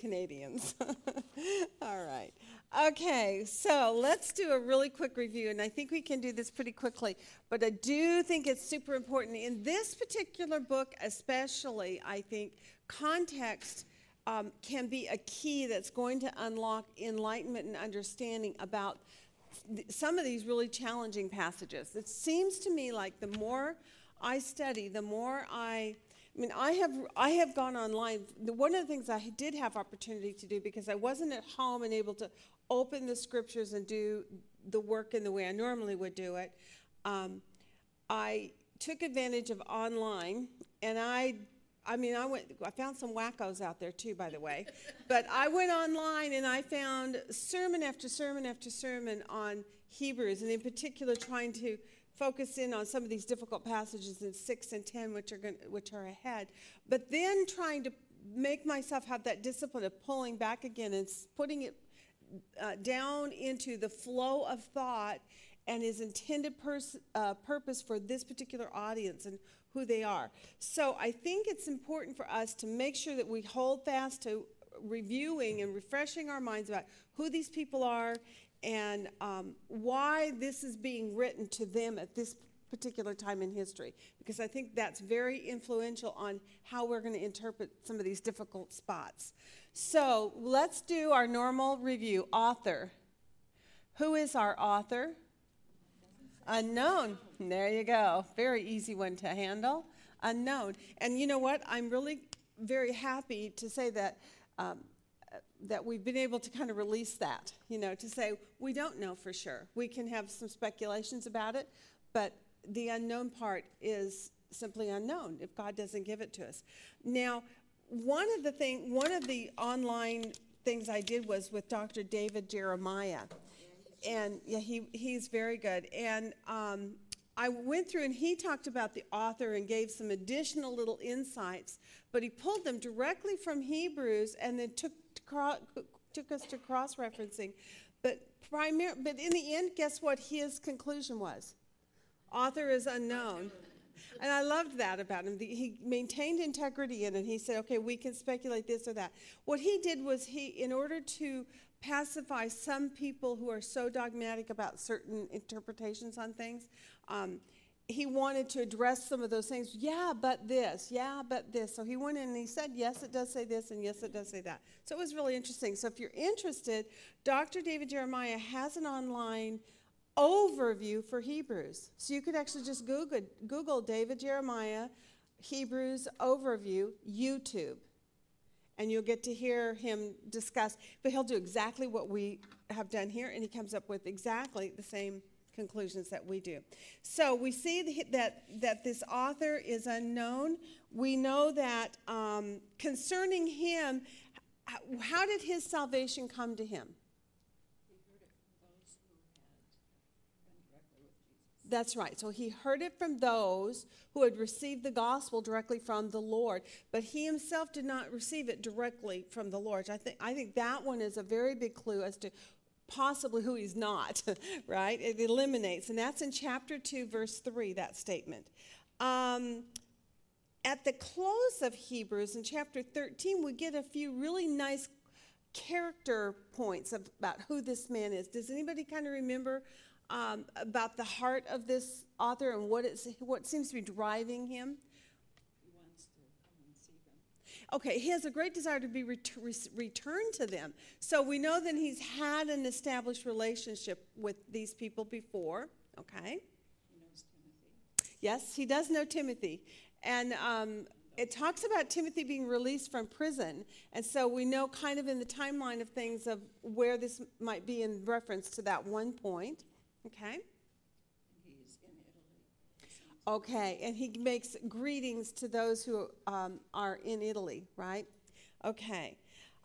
Canadians. All right. Okay, so let's do a really quick review, and I think we can do this pretty quickly. But I do think it's super important. In this particular book, especially, I think context um, can be a key that's going to unlock enlightenment and understanding about th- some of these really challenging passages. It seems to me like the more I study, the more I I mean, I have I have gone online. One of the things I did have opportunity to do because I wasn't at home and able to open the scriptures and do the work in the way I normally would do it. Um, I took advantage of online, and I I mean, I went. I found some wackos out there too, by the way. but I went online and I found sermon after sermon after sermon on Hebrews, and in particular, trying to focus in on some of these difficult passages in six and ten, which are going, which are ahead. But then trying to make myself have that discipline of pulling back again and putting it uh, down into the flow of thought and his intended pers- uh, purpose for this particular audience and who they are. So I think it's important for us to make sure that we hold fast to reviewing and refreshing our minds about who these people are and um, why this is being written to them at this particular time in history, because I think that's very influential on how we're going to interpret some of these difficult spots. So let's do our normal review. Author. Who is our author? Unknown. There you go. Very easy one to handle. Unknown. And you know what? I'm really very happy to say that um, that we've been able to kind of release that, you know, to say we don't know for sure. We can have some speculations about it, but the unknown part is simply unknown if God doesn't give it to us. Now, one of the thing, one of the online things I did was with Dr. David Jeremiah, and yeah, he he's very good. And um, I went through and he talked about the author and gave some additional little insights, but he pulled them directly from Hebrews and then took took us to cross referencing. But primary, but in the end, guess what his conclusion was? Author is unknown. And I loved that about him. He maintained integrity in it. He said, okay, we can speculate this or that. What he did was he, in order to pacify some people who are so dogmatic about certain interpretations on things, um, he wanted to address some of those things. Yeah, but this. Yeah, but this. So he went in and he said, yes, it does say this, and yes, it does say that. So it was really interesting. So if you're interested, Dr. David Jeremiah has an online overview for Hebrews. So you could actually just Google, Google David Jeremiah Hebrews overview YouTube. And you'll get to hear him discuss, but he'll do exactly what we have done here, and he comes up with exactly the same conclusions that we do. So we see that, that this author is unknown. We know that um, concerning him, how did his salvation come to him? That's right. So he heard it from those who had received the gospel directly from the Lord, but he himself did not receive it directly from the Lord. I think I think that one is a very big clue as to possibly who he's not, right? It eliminates, and that's in chapter 2, verse 3, that statement. Um, at the close of Hebrews in chapter 13, we get a few really nice character points about who this man is. Does anybody kind of remember um, about the heart of this author and what, it's, what seems to be driving him? Okay, he has a great desire to be ret- returned to them. So we know that he's had an established relationship with these people before. Okay. He. Yes, he does know Timothy. And um, it talks about Timothy being released from prison. And so we know kind of in the timeline of things of where this might be in reference to that one point. Okay. Okay, and he makes greetings to those who um, are in Italy, right? Okay.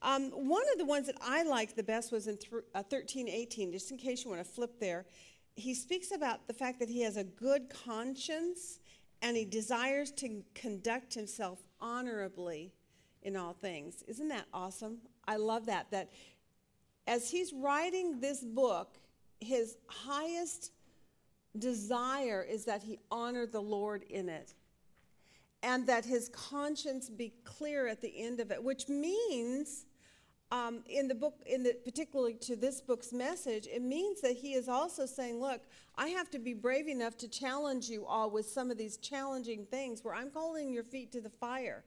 Um, one of the ones that I liked the best was in uh, 1318, just in case you want to flip there. He speaks about the fact that he has a good conscience and he desires to conduct himself honorably in all things. Isn't that awesome? I love that. That as he's writing this book, his highest desire is that he honor the Lord in it and that his conscience be clear at the end of it, which means um, in the book, in the particularly to this book's message, it means that he is also saying, "Look, I have to be brave enough to challenge you all with some of these challenging things where I'm holding your feet to the fire."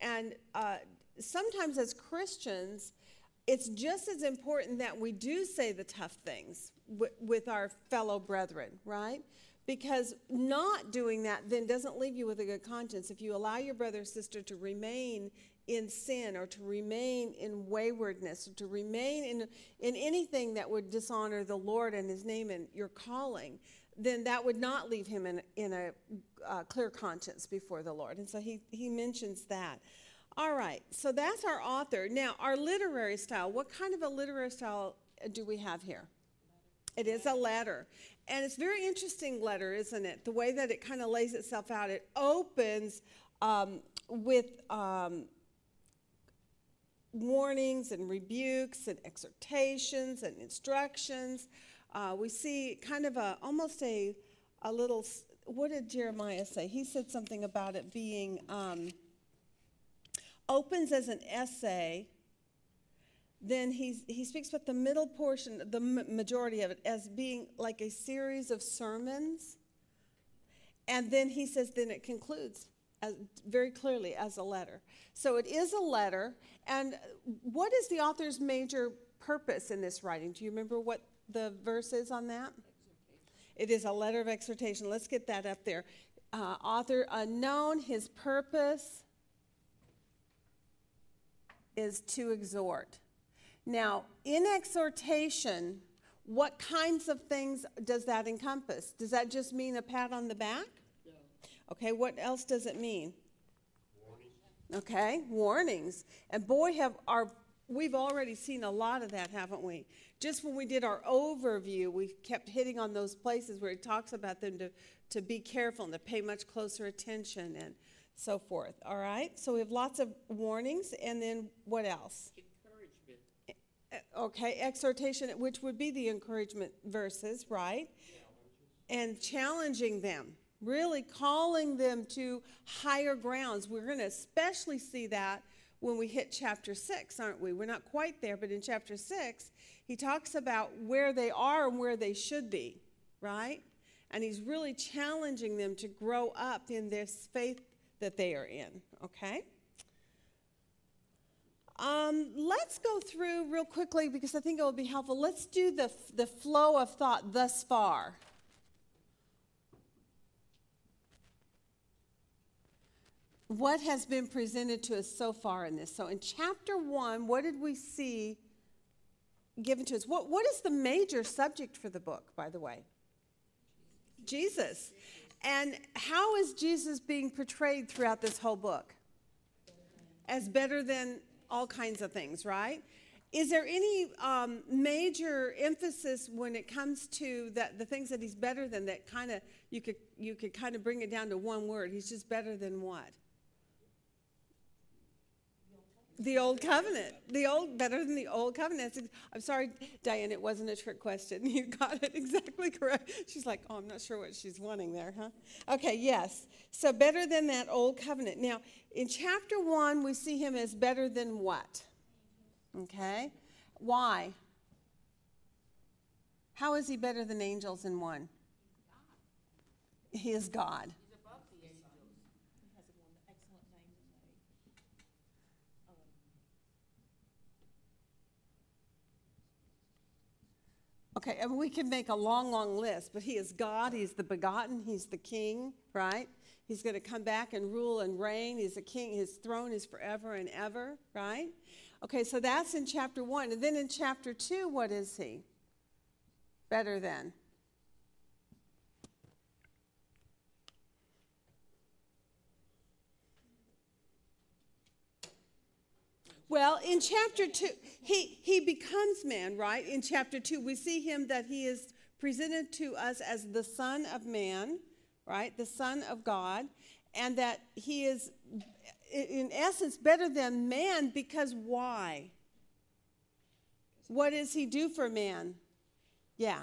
And uh, sometimes, as Christians, it's just as important that we do say the tough things with our fellow brethren, right? Because not doing that then doesn't leave you with a good conscience. If you allow your brother or sister to remain in sin or to remain in waywardness or to remain in, in anything that would dishonor the Lord and his name and your calling, then that would not leave him in, in a uh, clear conscience before the Lord. And so he, he mentions that. All right, so that's our author. Now, our literary style. What kind of a literary style do we have here? It is a letter. And it's a very interesting letter, isn't it? The way that it kind of lays itself out. It opens um, with um, warnings and rebukes and exhortations and instructions. Uh, we see kind of a almost a a little. What did Jeremiah say? He said something about it being um, opens as an essay. Then he's, he speaks about the middle portion, the majority of it, as being like a series of sermons. And then he says, then it concludes as, very clearly as a letter. So it is a letter. And what is the author's major purpose in this writing? Do you remember what the verse is on that? It is a letter of exhortation. Let's get that up there. Uh, author unknown, his purpose is to exhort. Now, in exhortation, what kinds of things does that encompass? Does that just mean a pat on the back? Okay, what else does it mean? Warnings. Okay, warnings. And boy, have our we've already seen a lot of that, haven't we? Just when we did our overview, we kept hitting on those places where it talks about them to, to be careful and to pay much closer attention and so forth. All right? So we have lots of warnings, and then what else? Okay, exhortation, which would be the encouragement verses, right? And challenging them really calling them to higher grounds. We're going to especially see that when we hit chapter 6, aren't we? We're not quite there, but in chapter 6, he talks about where they are and where they should be, right? And he's really challenging them to grow up in this faith that they are in, okay? Um, let's go through real quickly because I think it will be helpful. Let's do the, the flow of thought thus far. what has been presented to us so far in this. So, in chapter one, what did we see given to us? What, what is the major subject for the book, by the way? Jesus. And how is Jesus being portrayed throughout this whole book? As better than all kinds of things, right? Is there any um, major emphasis when it comes to that the things that he's better than that kind of you could you could kind of bring it down to one word? He's just better than what? The old covenant. The old, better than the old covenant. I'm sorry, Diane, it wasn't a trick question. You got it exactly correct. She's like, oh, I'm not sure what she's wanting there, huh? Okay, yes. So better than that old covenant. Now, in chapter one, we see him as better than what? Okay. Why? How is he better than angels in one? He is God. Okay, and we can make a long, long list, but he is God, he's the begotten, he's the king, right? He's going to come back and rule and reign. He's a king, his throne is forever and ever, right? Okay, so that's in chapter one. And then in chapter two, what is he? Better than. Well, in chapter two, he, he becomes man, right? In chapter two, we see him that he is presented to us as the Son of Man, right? The Son of God, and that he is, in essence, better than man because why? What does he do for man? Yeah.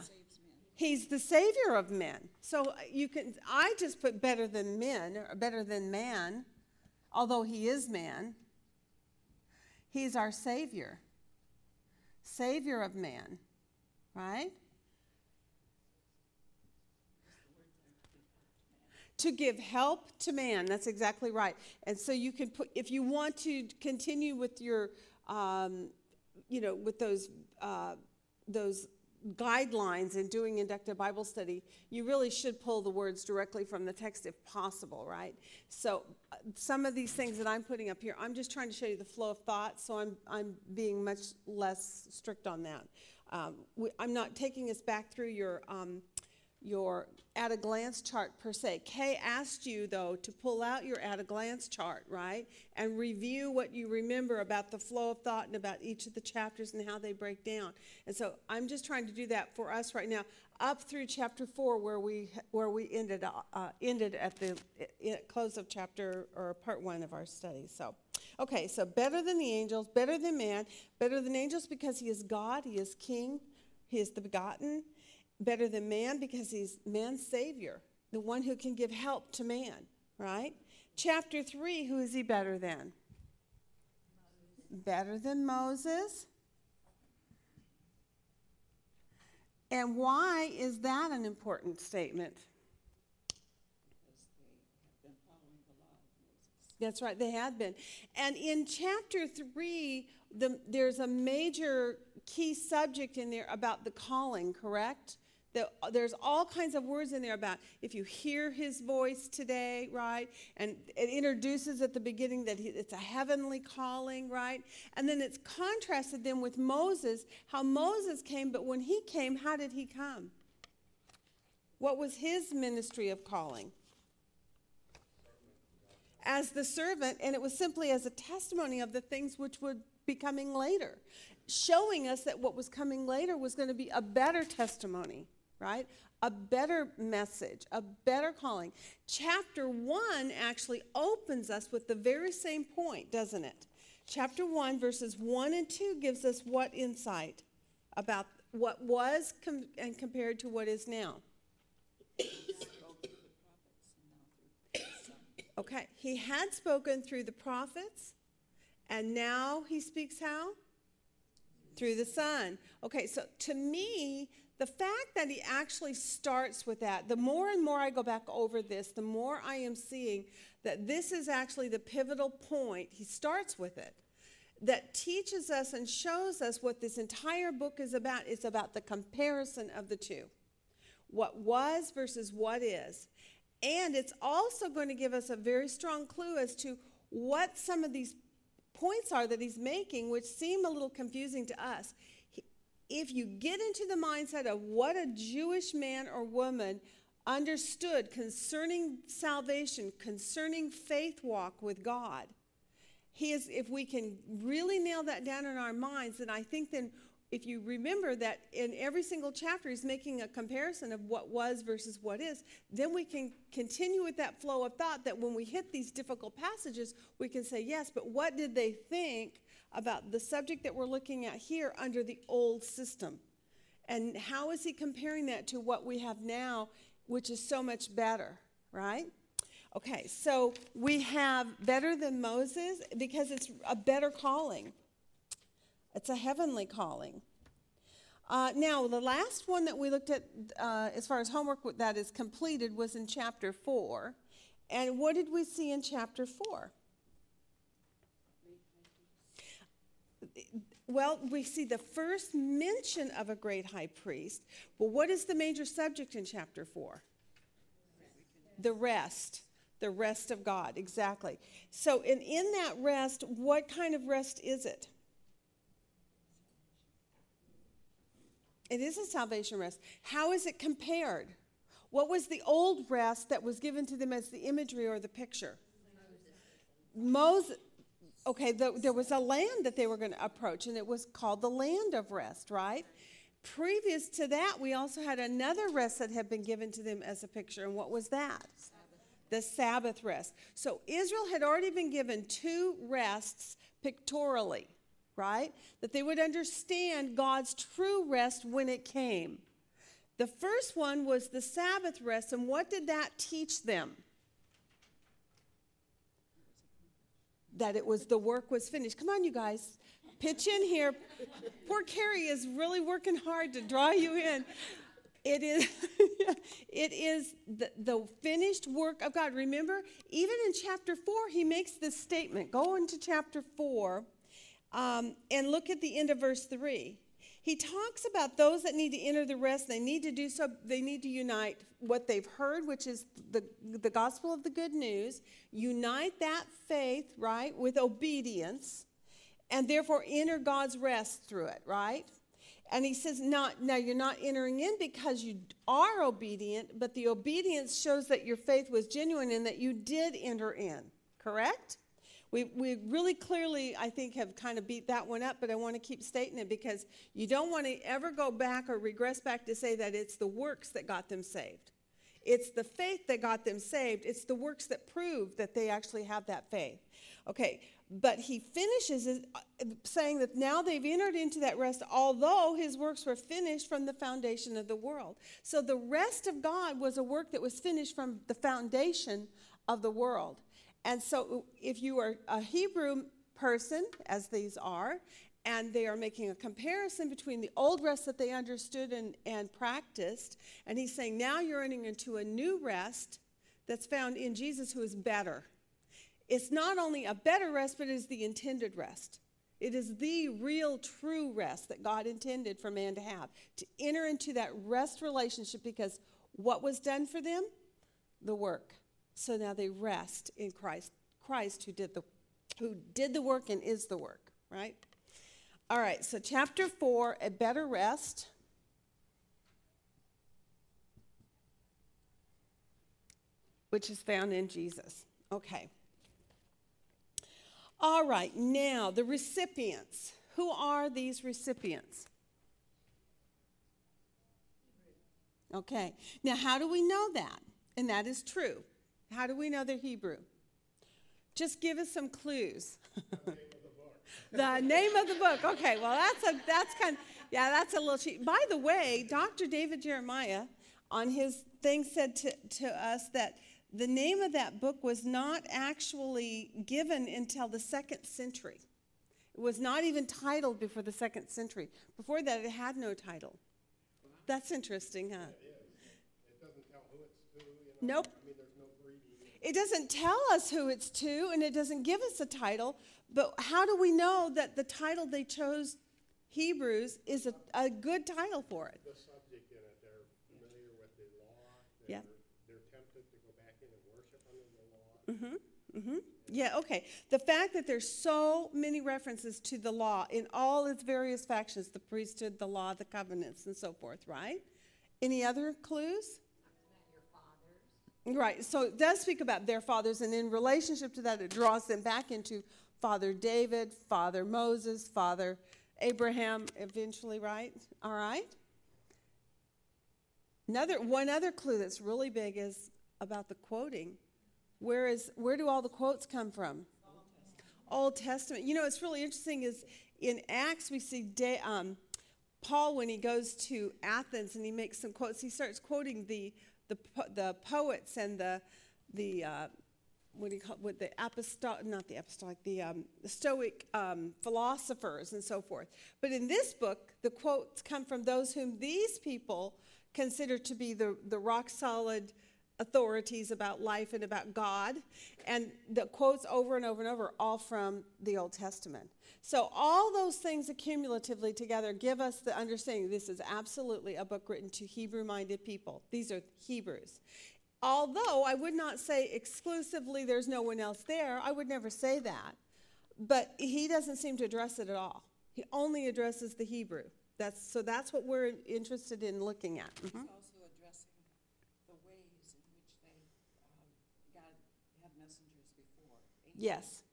He's the savior of men. So uh, you can I just put better than men or better than man, although he is man. He's our Savior. Savior of man, right? to give help to man. That's exactly right. And so you can put, if you want to continue with your, um, you know, with those uh, those guidelines in doing inductive Bible study, you really should pull the words directly from the text if possible, right? So uh, some of these things that I'm putting up here, I'm just trying to show you the flow of thought, so I'm, I'm being much less strict on that. Um, we, I'm not taking us back through your um, your at a glance chart per se. Kay asked you, though, to pull out your at a glance chart, right? And review what you remember about the flow of thought and about each of the chapters and how they break down. And so I'm just trying to do that for us right now, up through chapter four, where we where we ended uh, ended at the close of chapter or part one of our study. So. Okay, so better than the angels, better than man, better than angels because he is God, he is king, he is the begotten, better than man because he's man's savior, the one who can give help to man, right? Chapter 3, who is he better than? Better than Moses. And why is that an important statement? That's right, they had been. And in chapter 3, the, there's a major key subject in there about the calling, correct? The, there's all kinds of words in there about if you hear his voice today, right? And it introduces at the beginning that he, it's a heavenly calling, right? And then it's contrasted then with Moses, how Moses came, but when he came, how did he come? What was his ministry of calling? As the servant, and it was simply as a testimony of the things which would be coming later, showing us that what was coming later was going to be a better testimony right? A better message, a better calling. Chapter 1 actually opens us with the very same point, doesn't it? Chapter 1, verses 1 and 2 gives us what insight about what was com- and compared to what is now? Okay, he had spoken through the prophets, and now he speaks how? Through the Son. Okay, so to me, the fact that he actually starts with that, the more and more I go back over this, the more I am seeing that this is actually the pivotal point. He starts with it that teaches us and shows us what this entire book is about. It's about the comparison of the two what was versus what is. And it's also going to give us a very strong clue as to what some of these points are that he's making, which seem a little confusing to us if you get into the mindset of what a Jewish man or woman understood concerning salvation, concerning faith walk with God, he is, if we can really nail that down in our minds, then I think then if you remember that in every single chapter he's making a comparison of what was versus what is, then we can continue with that flow of thought that when we hit these difficult passages, we can say, yes, but what did they think about the subject that we're looking at here under the old system. And how is he comparing that to what we have now, which is so much better, right? Okay, so we have better than Moses because it's a better calling. It's a heavenly calling. Uh, now, the last one that we looked at uh, as far as homework that is completed was in chapter 4. And what did we see in chapter 4? Well, we see the first mention of a great high priest. Well, what is the major subject in chapter 4? The rest. The rest of God, exactly. So, in, in that rest, what kind of rest is it? It is a salvation rest. How is it compared? What was the old rest that was given to them as the imagery or the picture? Moses, okay, the, there was a land that they were going to approach, and it was called the land of rest, right? Previous to that, we also had another rest that had been given to them as a picture, and what was that? The Sabbath rest. So Israel had already been given two rests pictorially, right? That they would understand God's true rest when it came. The first one was the Sabbath rest, and what did that teach them? That it was the work was finished. Come on, you guys, pitch in here. Poor Carrie is really working hard to draw you in. It is, it is the, the finished work of God. Remember, even in chapter 4, he makes this statement. Go into chapter 4 um, and look at the end of verse 3. He talks about those that need to enter the rest. They need to do so, they need to unite what they've heard, which is the, the gospel of the good news, unite that faith, right, with obedience, and therefore enter God's rest through it, right? And he says, not, now you're not entering in because you are obedient, but the obedience shows that your faith was genuine and that you did enter in, correct? We, we really clearly, I think, have kind of beat that one up, but I want to keep stating it because you don't want to ever go back or regress back to say that it's the works that got them saved. It's the faith that got them saved. It's the works that prove that they actually have that faith. Okay, but he finishes uh, saying that now they've entered into that rest, although his works were finished from the foundation of the world. So the rest of God was a work that was finished from the foundation of the world. And so uh, if you are a Hebrew person, as these are, and they are making a comparison between the old rest that they understood and, and practiced, and he's saying now you're entering into a new rest that's found in Jesus who is better it's not only a better rest, but it is the intended rest. It is the real, true rest that God intended for man to have, to enter into that rest relationship because what was done for them? The work. So now they rest in Christ, Christ who did the who did the work and is the work, right? All right, so chapter 4, a better rest. Which is found in Jesus. Okay. All right, now the recipients. Who are these recipients? Okay, now how do we know that? And that is true. How do we know they're Hebrew? Just give us some clues. the name of the book. Okay, well that's a that's kind of, yeah, that's a little cheap. By the way, Dr. David Jeremiah on his thing said to, to us that the name of that book was not actually given until the second century. It was not even titled before the second century. Before that, it had no title. That's interesting, huh? It doesn't tell who it's to. You know? Nope. I mean, there's no greeting. It doesn't tell us who it's to, and it doesn't give us a title. But how do we know that the title they chose, Hebrews, is a, a good title for it? The subject in it, they're familiar with the law. Yeah. They're, they're tempted to go back in and worship under the law. Mm-hmm. Yeah, okay. The fact that there's so many references to the law in all its various factions the priesthood, the law, the covenants, and so forth, right? Any other clues? Right, so it does speak about their fathers, and in relationship to that, it draws them back into Father David, Father Moses, Father Abraham, eventually, right? All right? Another, one other clue that's really big is about the quoting. Where, is, where do all the quotes come from? Old Testament. You know, it's really interesting is in Acts we see de, um, Paul when he goes to Athens and he makes some quotes. He starts quoting the the, po- the poets and the the uh, what do you call what the apostolic not the apostolic the, um, the Stoic um, philosophers and so forth. But in this book, the quotes come from those whom these people consider to be the the rock solid authorities about life and about God. And the quotes over and over and over, all from the Old Testament. So, all those things accumulatively together give us the understanding this is absolutely a book written to Hebrew minded people. These are Hebrews. Although I would not say exclusively there's no one else there, I would never say that. But he doesn't seem to address it at all. He only addresses the Hebrew. That's, so that's what we're interested in looking at. Mhm. It's also addressing the ways in which they, um, God had messengers before. ancient Yes.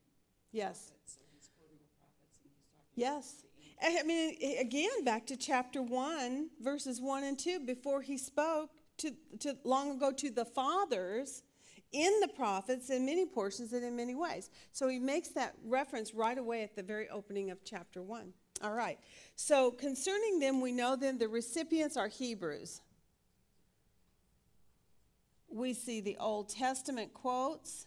Yes. So he's quoting the prophets and he's talking. Yes. about the ancient- I mean, a- again, back to chapter 1, verses 1 and 2, before he spoke to, to long ago to the fathers in the prophets in many portions and in many ways. So he makes that reference right away at the very opening of chapter 1. All right. So concerning them, we know then the recipients are Hebrews. We see the Old Testament quotes.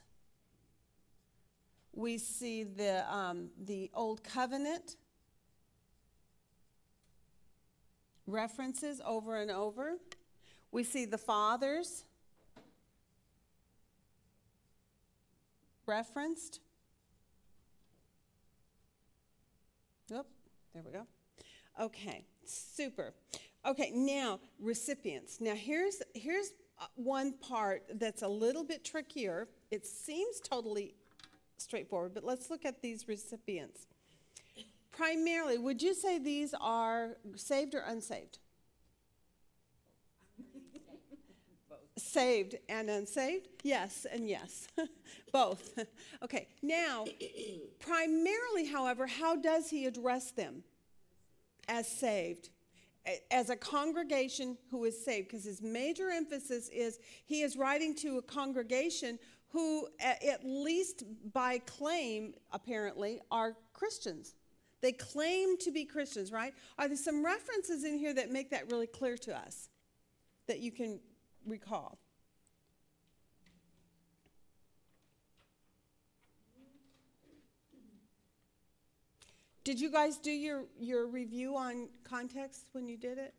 We see the, um, the Old Covenant references over and over. We see the fathers referenced. Oop, there we go. Okay, super. Okay, now recipients. Now here's here's uh, one part that's a little bit trickier. It seems totally straightforward, but let's look at these recipients. Primarily, would you say these are saved or unsaved? Both. Saved and unsaved? Yes, and yes. Both. okay, now, primarily, however, how does he address them? As saved. As a congregation who is saved, because his major emphasis is he is writing to a congregation who, at least by claim, apparently, are Christians. They claim to be Christians, right? Are there some references in here that make that really clear to us that you can recall? Did you guys do your, your review on context when you did it?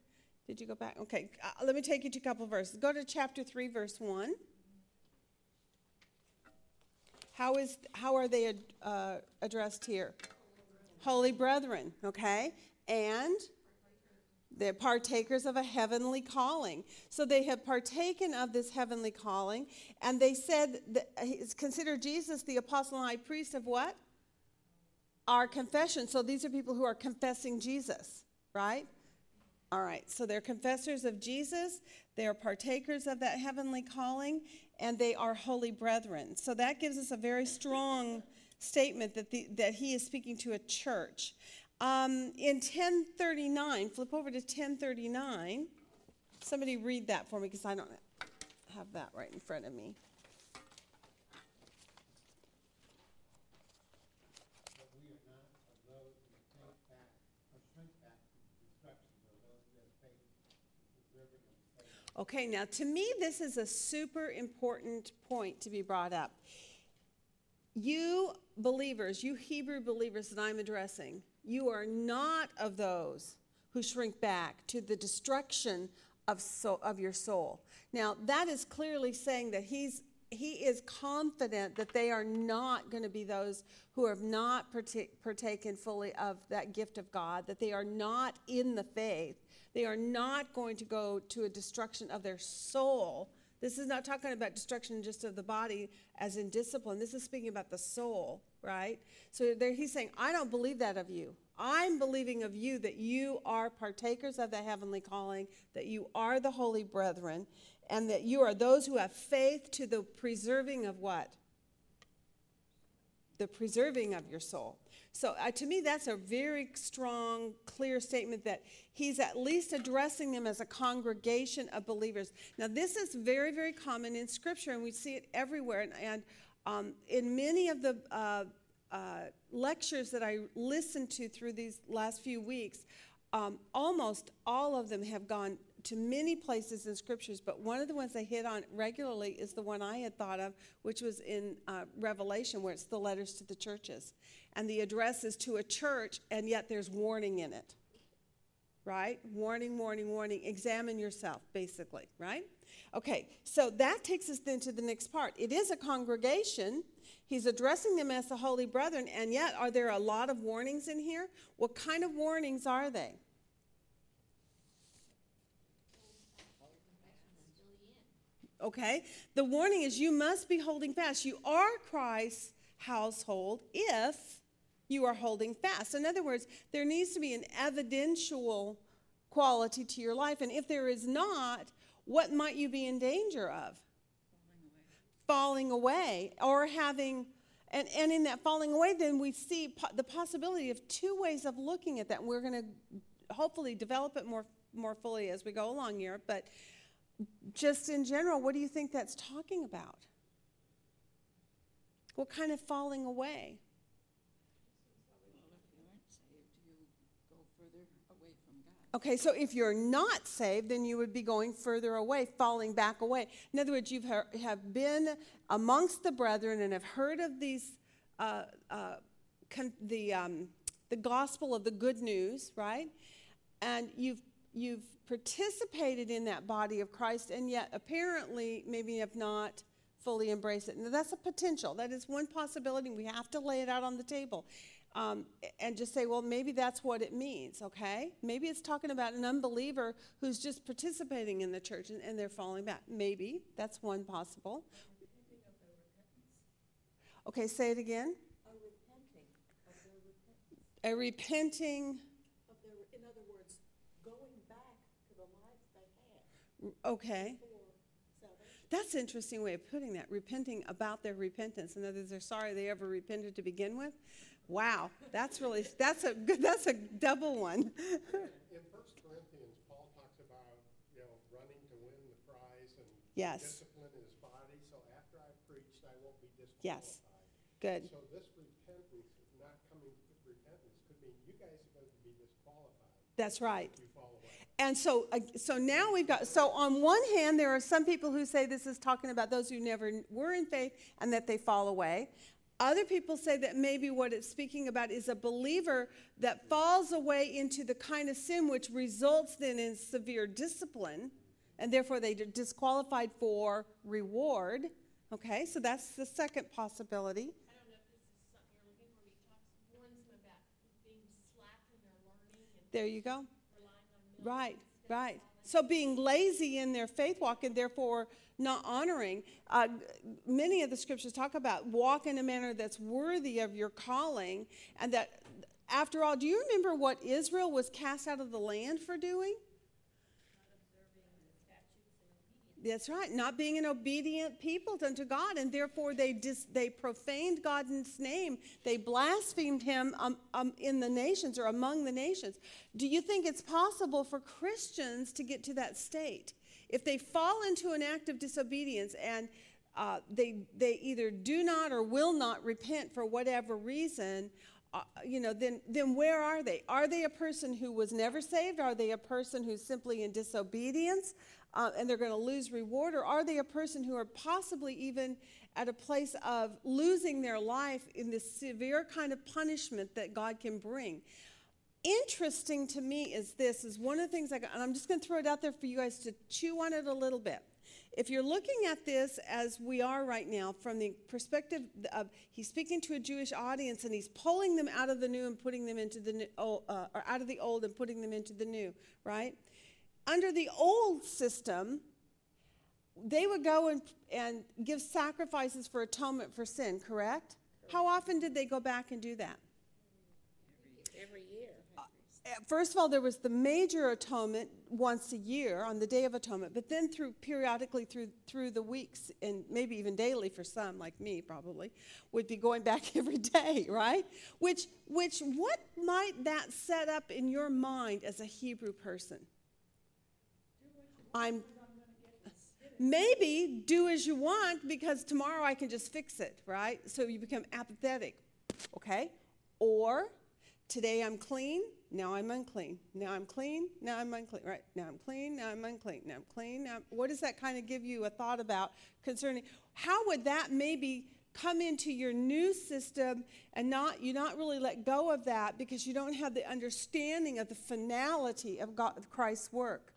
Did you go back? Okay, uh, let me take you to a couple verses. Go to chapter 3, verse 1. How, is, how are they uh, addressed here? Holy brethren, okay? And they're partakers of a heavenly calling. So they have partaken of this heavenly calling, and they said that he's considered Jesus the apostle and high priest of what? Our confession. So these are people who are confessing Jesus, right? All right, so they're confessors of Jesus, they are partakers of that heavenly calling, and they are holy brethren. So that gives us a very strong statement that, the, that he is speaking to a church. Um, in 1039, flip over to 1039. Somebody read that for me because I don't have that right in front of me. But we are not of those who shrink back, or shrink back from destruction, or those who have faith in preserving of faith. Okay, now to me, this is a super important point to be brought up. You believers, you Hebrew believers that I'm addressing, you are not of those who shrink back to the destruction of, so, of your soul. Now, that is clearly saying that he's, he is confident that they are not going to be those who have not partake, partaken fully of that gift of God, that they are not in the faith. They are not going to go to a destruction of their soul this is not talking about destruction just of the body as in discipline. This is speaking about the soul, right? So there he's saying, I don't believe that of you. I'm believing of you that you are partakers of the heavenly calling, that you are the holy brethren, and that you are those who have faith to the preserving of what? The preserving of your soul. So uh, to me, that's a very strong, clear statement that he's at least addressing them as a congregation of believers. Now, this is very, very common in Scripture, and we see it everywhere. And, and um, in many of the uh, uh, lectures that I listened to through these last few weeks, um, almost all of them have gone to many places in scriptures, but one of the ones they hit on regularly is the one I had thought of, which was in uh, Revelation, where it's the letters to the churches. And the address is to a church, and yet there's warning in it. Right? Warning, warning, warning. Examine yourself, basically, right? Okay, so that takes us then to the next part. It is a congregation. He's addressing them as the holy brethren, and yet are there a lot of warnings in here? What kind of warnings are they? Okay? The warning is you must be holding fast. You are Christ's household if you are holding fast. In other words, there needs to be an evidential quality to your life. And if there is not, what might you be in danger of? Falling away. Falling away or having. And, and in that falling away, then we see po- the possibility of two ways of looking at that. We're going to hopefully develop it more, more fully as we go along here. But just in general, what do you think that's talking about? What kind of falling away? Okay, so if you're not saved, then you would be going further away, falling back away. In other words, you have been amongst the brethren and have heard of these, uh, uh, con- the, um, the gospel of the good news, right? And you've you've participated in that body of Christ, and yet apparently maybe have not fully embraced it. Now, that's a potential. That is one possibility. We have to lay it out on the table. Um, and just say, well, maybe that's what it means, okay? Maybe it's talking about an unbeliever who's just participating in the church and, and they're falling back. Maybe that's one possible. Okay, say it again. A repenting of their repentance. A repenting, Of their, in other words, going back to the life they had okay. That's an interesting way of putting that. Repenting about their repentance. In other words, they're sorry they ever repented to begin with. Wow, that's really that's a good that's a double one. In First Corinthians, Paul talks about, you know, running to win the prize and Yes. discipline in his body, so after I've preached, I won't be disqualified. Yes. Good. So this repentance, not coming to repentance, could mean you guys are going to be disqualified That's right. you. And so, uh, so now we've got, so on one hand, there are some people who say this is talking about those who never were in faith and that they fall away. Other people say that maybe what it's speaking about is a believer that falls away into the kind of sin which results then in severe discipline, and therefore they are disqualified for reward. Okay, so that's the second possibility. I don't know if this is something you're looking for, but he talks, warns them about being slack in their learning and There you go. Right, right. So being lazy in their faith walk and therefore not honoring. Uh, many of the scriptures talk about walk in a manner that's worthy of your calling, and that after all, do you remember what Israel was cast out of the land for doing? That's right, not being an obedient people unto God, and therefore they dis, they profaned God's name. They blasphemed Him um, um, in the nations or among the nations. Do you think it's possible for Christians to get to that state if they fall into an act of disobedience and uh, they they either do not or will not repent for whatever reason? Uh, you know, then then where are they? Are they a person who was never saved? Are they a person who's simply in disobedience? Uh, and they're going to lose reward? Or are they a person who are possibly even at a place of losing their life in this severe kind of punishment that God can bring? Interesting to me is this is one of the things I got, and I'm just going to throw it out there for you guys to chew on it a little bit. If you're looking at this as we are right now, from the perspective of he's speaking to a Jewish audience and he's pulling them out of the new and putting them into the new, oh, uh, or out of the old and putting them into the new, right? Under the old system, they would go and, and give sacrifices for atonement for sin, correct? How often did they go back and do that? Every year. Uh, First of all, there was the major atonement once a year on the Day of Atonement, but then through periodically through through the weeks and maybe even daily for some, like me probably, would be going back every day, right? Which which what might that set up in your mind as a Hebrew person? I'm maybe do as you want because tomorrow I can just fix it, right? So you become apathetic, okay? Or today I'm clean, now I'm unclean. Now I'm clean, now I'm unclean, right? Now I'm clean, now I'm unclean. Now I'm clean. Now what does that kind of give you a thought about concerning how would that maybe come into your new system and not you not really let go of that because you don't have the understanding of the finality of God of Christ's work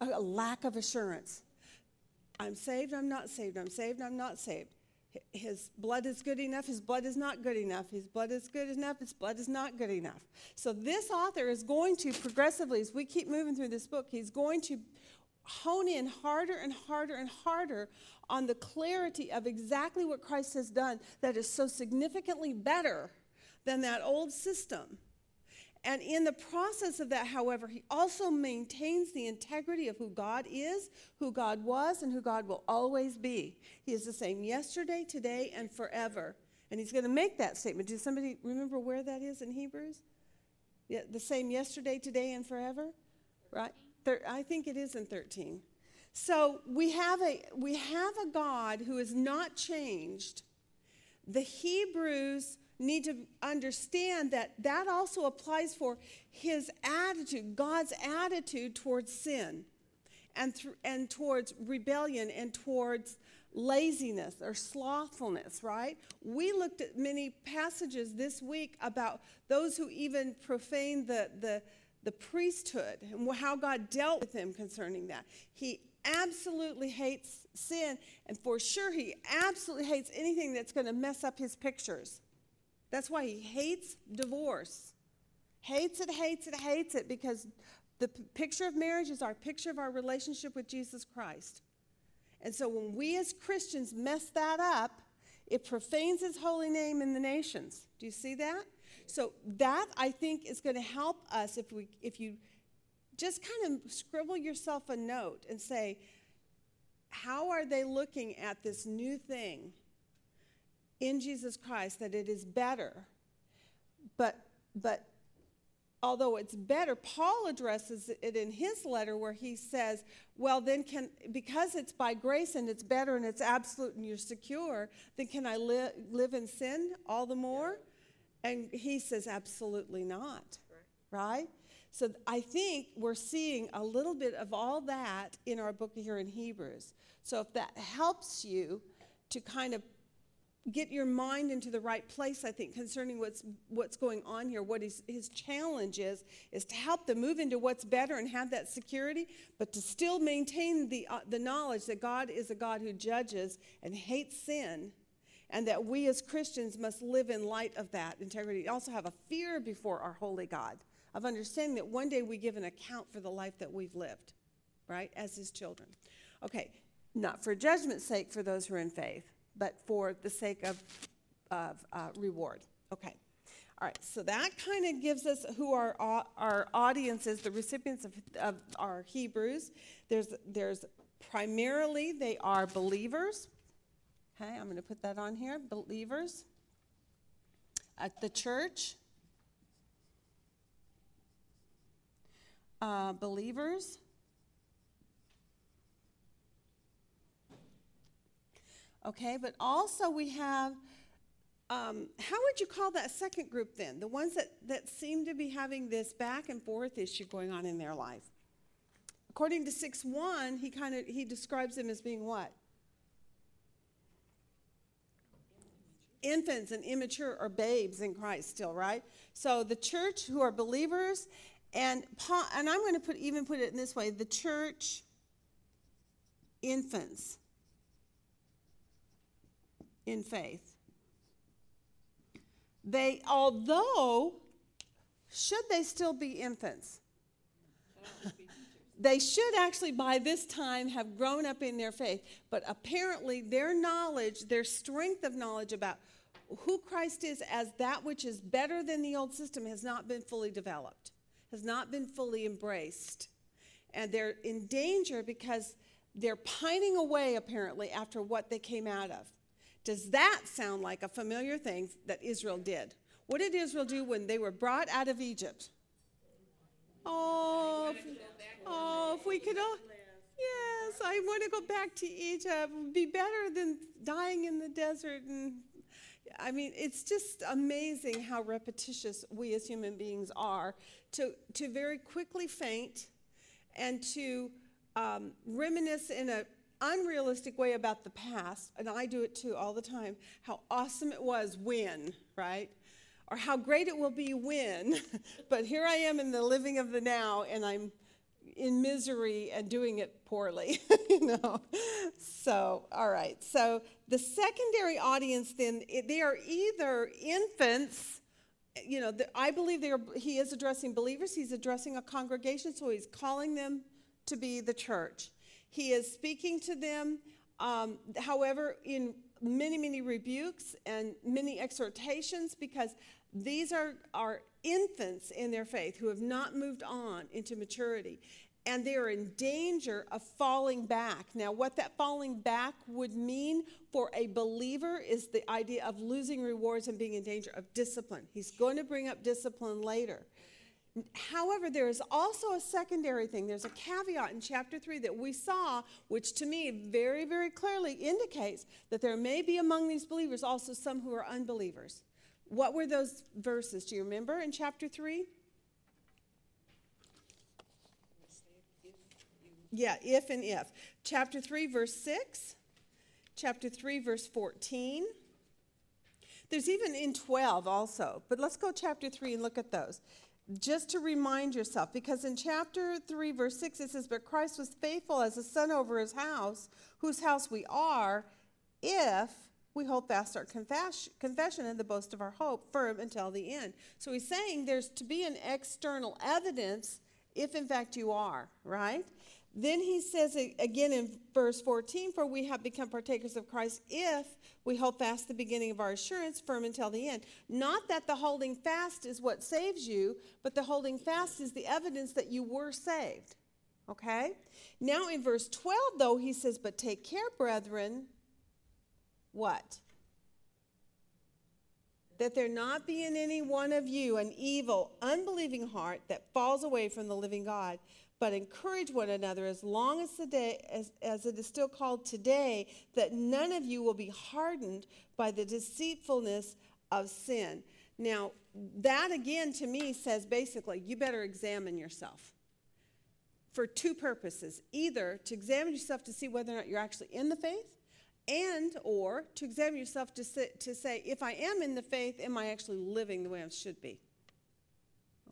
a, lack of assurance. I'm saved, I'm not saved, I'm saved, I'm not saved. His blood is good enough, his blood is not good enough. His blood is good enough, his blood is not good enough. So, this author is going to progressively, as we keep moving through this book, he's going to hone in harder and harder and harder on the clarity of exactly what Christ has done that is so significantly better than that old system. And in the process of that, however, he also maintains the integrity of who God is, who God was, and who God will always be. He is the same yesterday, today, and forever. And he's going to make that statement. Does somebody remember where that is in Hebrews? Yeah, the same yesterday, today, and forever? Right? Thir- I think it is in 13. So we have a we have a God who is not changed. The Hebrews need to understand that that also applies for his attitude, God's attitude towards sin and, th- and towards rebellion and towards laziness or slothfulness, right? We looked at many passages this week about those who even profane the, the, the priesthood and how God dealt with them concerning that. He absolutely hates sin, and for sure, he absolutely hates anything that's going to mess up his pictures. That's why he hates divorce. Hates it, hates it, hates it, because the p- picture of marriage is our picture of our relationship with Jesus Christ. And so when we as Christians mess that up, it profanes his holy name in the nations. Do you see that? So that I think is going to help us if we if you just kind of scribble yourself a note and say how are they looking at this new thing in Jesus Christ that it is better. But but although it's better paul addresses it in his letter where he says well then can because it's by grace and it's better and it's absolute and you're secure then can i li- live in sin all the more? And he says absolutely not. Right. So i think we're seeing a little bit of all that in our book here in hebrews. So if that helps you to kind of get your mind into the right place i think concerning what's what's going on here. What his, his challenge is is to help them move into what's better and have that security but to still maintain the, uh, the knowledge that god is a god who judges and hates sin and that we as christians must live in light of that integrity. Also have a fear before our holy god of understanding that one day we give an account for the life that we've lived right as his children. Okay not for judgment's sake for those who are in faith but for the sake of, of uh, reward. Okay. All right, so that kind of gives us who our, our audience is, the recipients of, of our Hebrews. There's, there's primarily, they are believers. Okay, I'm going to put that on here believers at the church. Uh, believers Okay, but also we have, um, how would you call that second group then? The ones that, that seem to be having this back and forth issue going on in their life. According to 6 1, he kind of he describes them as being what? Infants and immature or babes in Christ still, right? So the church who are believers, and Paul, and I'm going to put even put it in this way: the church infants in faith. They, although, should they still be infants? they should actually by this time have grown up in their faith, but apparently their knowledge, their strength of knowledge about who Christ is as that which is better than the old system has not been fully developed, has not been fully embraced. And they're in danger because they're pining away, apparently, after what they came out of. Does that sound like a familiar thing that Israel did? What did Israel do when they were brought out of Egypt? Oh, if, oh, if we could all. Yes, I want to go back to Egypt. It would be better than dying in the desert. And I mean, it's just amazing how repetitious we as human beings are to, to very quickly faint and to um, reminisce in a unrealistic way about the past, and I do it too all the time, how awesome it was when, right? Or how great it will be when, but here I am in the living of the now, and I'm in misery and doing it poorly, you know. So, all right. So the secondary audience then eh, they are either infants. Eh, you know, the, I believe they are. He is addressing believers. He's addressing a congregation, so he's calling them to be the church. He is speaking to them, um, however, in many, many rebukes and many exhortations, because these are, are infants in their faith who have not moved on into maturity. And they are in danger of falling back. Now, what that falling back would mean for a believer is the idea of losing rewards and being in danger of discipline. He's going to bring up discipline later. However, there is also a secondary thing. There's a caveat in chapter 3 that we saw, which to me very, very clearly indicates that there may be among these believers also some who are unbelievers. What were those verses? Do you remember in chapter 3? Yeah, if and if. Chapter 3, verse 6. Chapter 3, verse 14. There's even in 12 also, but let's go chapter 3 and look at those. Just to remind yourself, because in chapter 3, verse 6, it says, But Christ was faithful as a son over his house, whose house we are, if we hold fast our confess- confession and the boast of our hope firm until the end. So he's saying there's to be an external evidence if in fact you are, right? Then he says again in verse 14, For we have become partakers of Christ if we hold fast the beginning of our assurance firm until the end. Not that the holding fast is what saves you, but the holding fast is the evidence that you were saved. Okay? Now in verse 12, though, he says, But take care, brethren, what? That there not be in any one of you an evil, unbelieving heart that falls away from the living God, but encourage one another as long as the day as, as it is still called today, that none of you will be hardened by the deceitfulness of sin. Now, that again to me says basically, you better examine yourself for two purposes either to examine yourself to see whether or not you're actually in the faith and or to examine yourself to to say if i am in the faith am i actually living the way i should be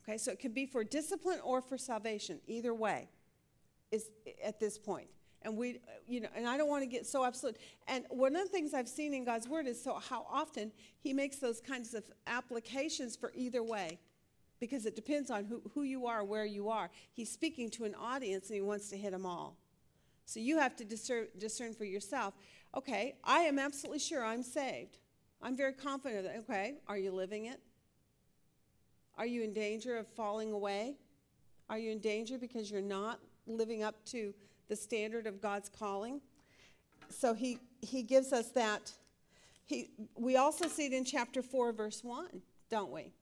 okay so it could be for discipline or for salvation either way is at this point and we you know and i don't want to get so absolute and one of the things i've seen in god's word is so how often he makes those kinds of applications for either way because it depends on who, who you are where you are he's speaking to an audience and he wants to hit them all so you have to discern, discern for yourself okay, I am absolutely sure I'm saved. I'm very confident of that, okay, are you living it? Are you in danger of falling away? Are you in danger because you're not living up to the standard of God's calling? So he, he gives us that. He, we also see it in chapter 4, verse 1, don't we?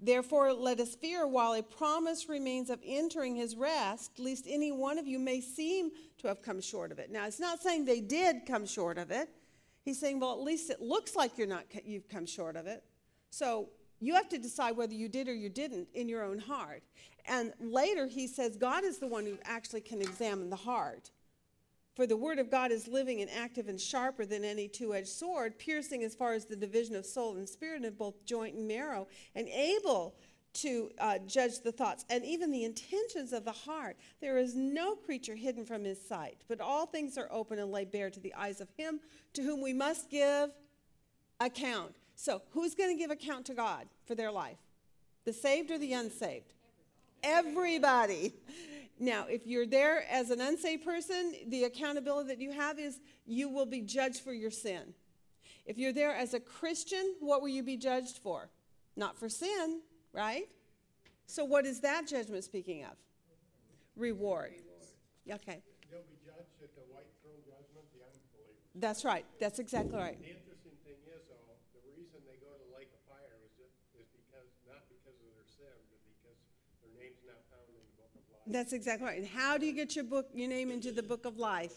Therefore, let us fear while a promise remains of entering his rest, lest any one of you may seem to have come short of it. Now, it's not saying they did come short of it. He's saying, well, at least it looks like you're not, you've come short of it. So you have to decide whether you did or you didn't in your own heart. And later, he says, God is the one who actually can examine the heart. For the word of God is living and active and sharper than any two edged sword, piercing as far as the division of soul and spirit of both joint and marrow, and able to uh, judge the thoughts and even the intentions of the heart. There is no creature hidden from his sight, but all things are open and laid bare to the eyes of him to whom we must give account. So, who's going to give account to God for their life? The saved or the unsaved? Everybody. Now, if you're there as an unsaved person, the accountability that you have is you will be judged for your sin. If you're there as a Christian, what will you be judged for? Not for sin, right? So, what is that judgment speaking of? Reward. Okay, They'll be judged at the white throne judgment, the unbelievers. that's right. That's exactly right. The interesting thing is, though, the reason they go to the lake of fire is, it, is because, not because of their sin, but because their name's not found in the book of life. That's exactly right. And how do you get your book, your name into the book of life?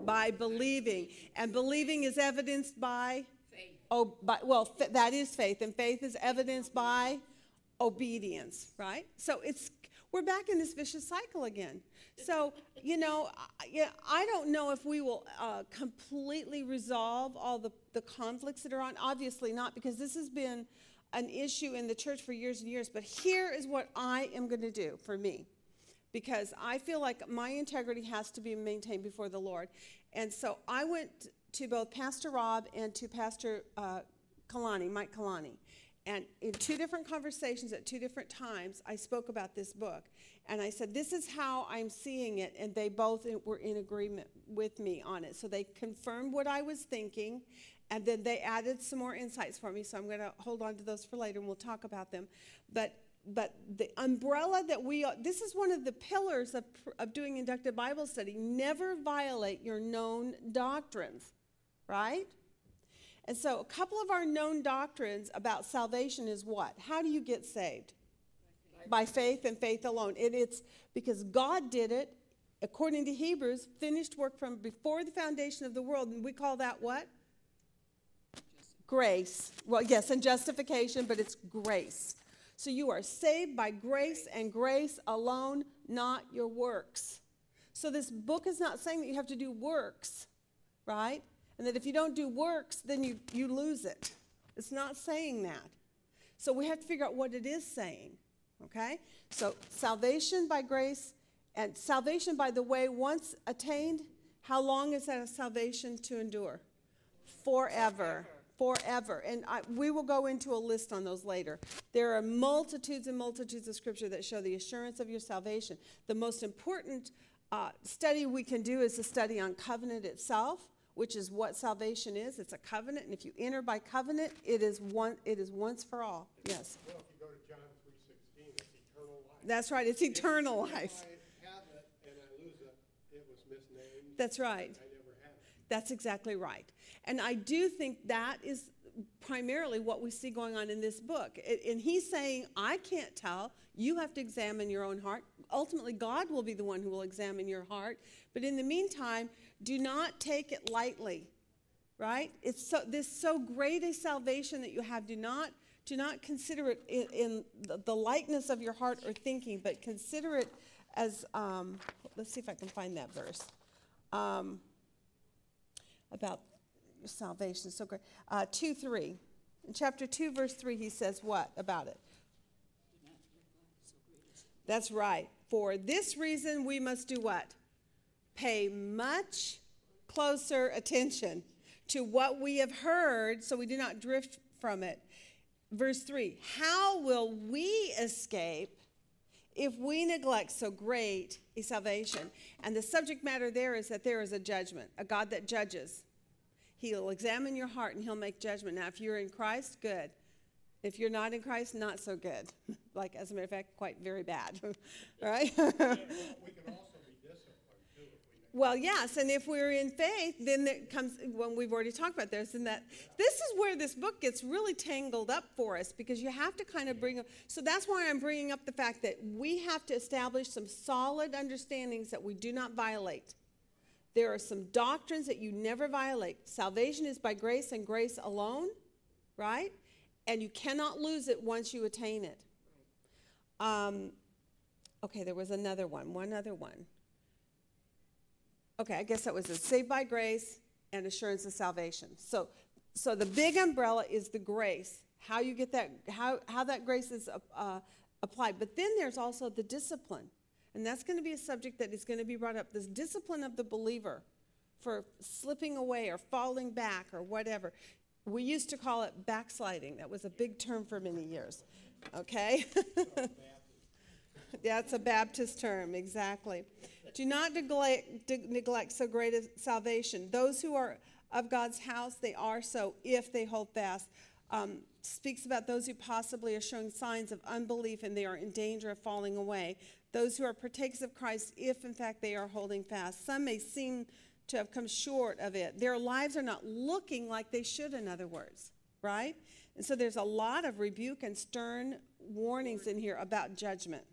By believing. And believing is evidenced by? Faith. Oh, by, well, f- that is faith, and faith is evidenced by obedience, right? So it's we're back in this vicious cycle again. So you know, I, yeah, I don't know if we will uh, completely resolve all the the conflicts that are on. Obviously not, because this has been an issue in the church for years and years. But here is what I am going to do for me because I feel like my integrity has to be maintained before the Lord. And so I went to both Pastor Rob and to Pastor uh, Kalani, Mike Kalani. And in two different conversations at two different times, I spoke about this book. And I said, This is how I'm seeing it. And they both were in agreement with me on it. So they confirmed what I was thinking. And then they added some more insights for me. So I'm going to hold on to those for later and we'll talk about them. But but the umbrella that we this is one of the pillars of, of doing inductive bible study. Never violate your known doctrines right? And so a couple of our known doctrines about salvation is what? How do you get saved? By faith and faith alone. And it's because god did it according to hebrews finished work from before the foundation of the world. And we call that what? Grace. Well yes and justification but it's grace so you are saved by grace and grace alone, not your works. So this book is not saying that you have to do works, right? And that if you don't do works, then you, you lose it. It's not saying that. So we have to figure out what it is saying. Okay? So salvation by grace and salvation, by the way, once attained, how long is that salvation to endure? Forever. Forever. And I, we will go into a list on those later. There are multitudes and multitudes of scripture that show the assurance of your salvation. The most important uh, study we can do is a study on covenant itself, which is what salvation is. It's a covenant, and if you enter by covenant, it is one. It is once for all. Yes, Well, if you go to John three sixteen, it's eternal life. that's right. It's eternal If life. I have it and I lose it, it was misnamed. That's right. I never had it. That's exactly right. And I do think that is primarily what we see going on in this book. And he's saying, I can't tell. You have to examine your own heart. Ultimately, God will be the one who will examine your heart. But in the meantime, do not take it lightly. Right? It's so this so great a salvation that you have. Do not do not consider it in, in the, lightness of your heart or thinking, but consider it as um, let's see if I can find that verse. Um, about salvation. So great. Uh, 2 3. In chapter 2, verse 3, he says what about it? That's right. For this reason, we must do what? Pay much closer attention to what we have heard so we do not drift from it. Verse 3 How will we escape if we neglect so great a salvation? And the subject matter there is that there is a judgment, a God that judges. He'll examine your heart and he'll make judgment. Now, if you're in Christ, good. If you're not in Christ, not so good. like, as a matter of fact, quite very bad. right? We can also be disciplined too if we well, yes, and if we're in faith, then it comes when we've already talked about this, and that this is where this book gets really tangled up for us because you have to kind of bring up. So that's why I'm bringing up the fact that we have to establish some solid understandings that we do not violate. There are some doctrines that you never violate. Salvation is by grace and grace alone, right? And you cannot lose it once you attain it. Um, okay, there was another one, one other one. Okay, I guess that was it. Saved by grace and assurance of salvation. So, so the big umbrella is the grace. How you get that, how, how that grace is uh, applied. But then there's also the discipline. And that's going to be a subject that is going to be brought up this discipline of the believer for slipping away or falling back or whatever. We used to call it backsliding. That was a big term for many years. Okay? That's a Baptist term, exactly. Do not neglect, neglect so great a salvation. Those who are of God's house, they are so if they hold fast. Um, speaks about those who possibly are showing signs of unbelief and they are in danger of falling away. Those who are partakers of Christ, if in fact they are holding fast. Some may seem to have come short of it. Their lives are not looking like they should, in other words, right? And so there's a lot of rebuke and stern warnings in here about judgment.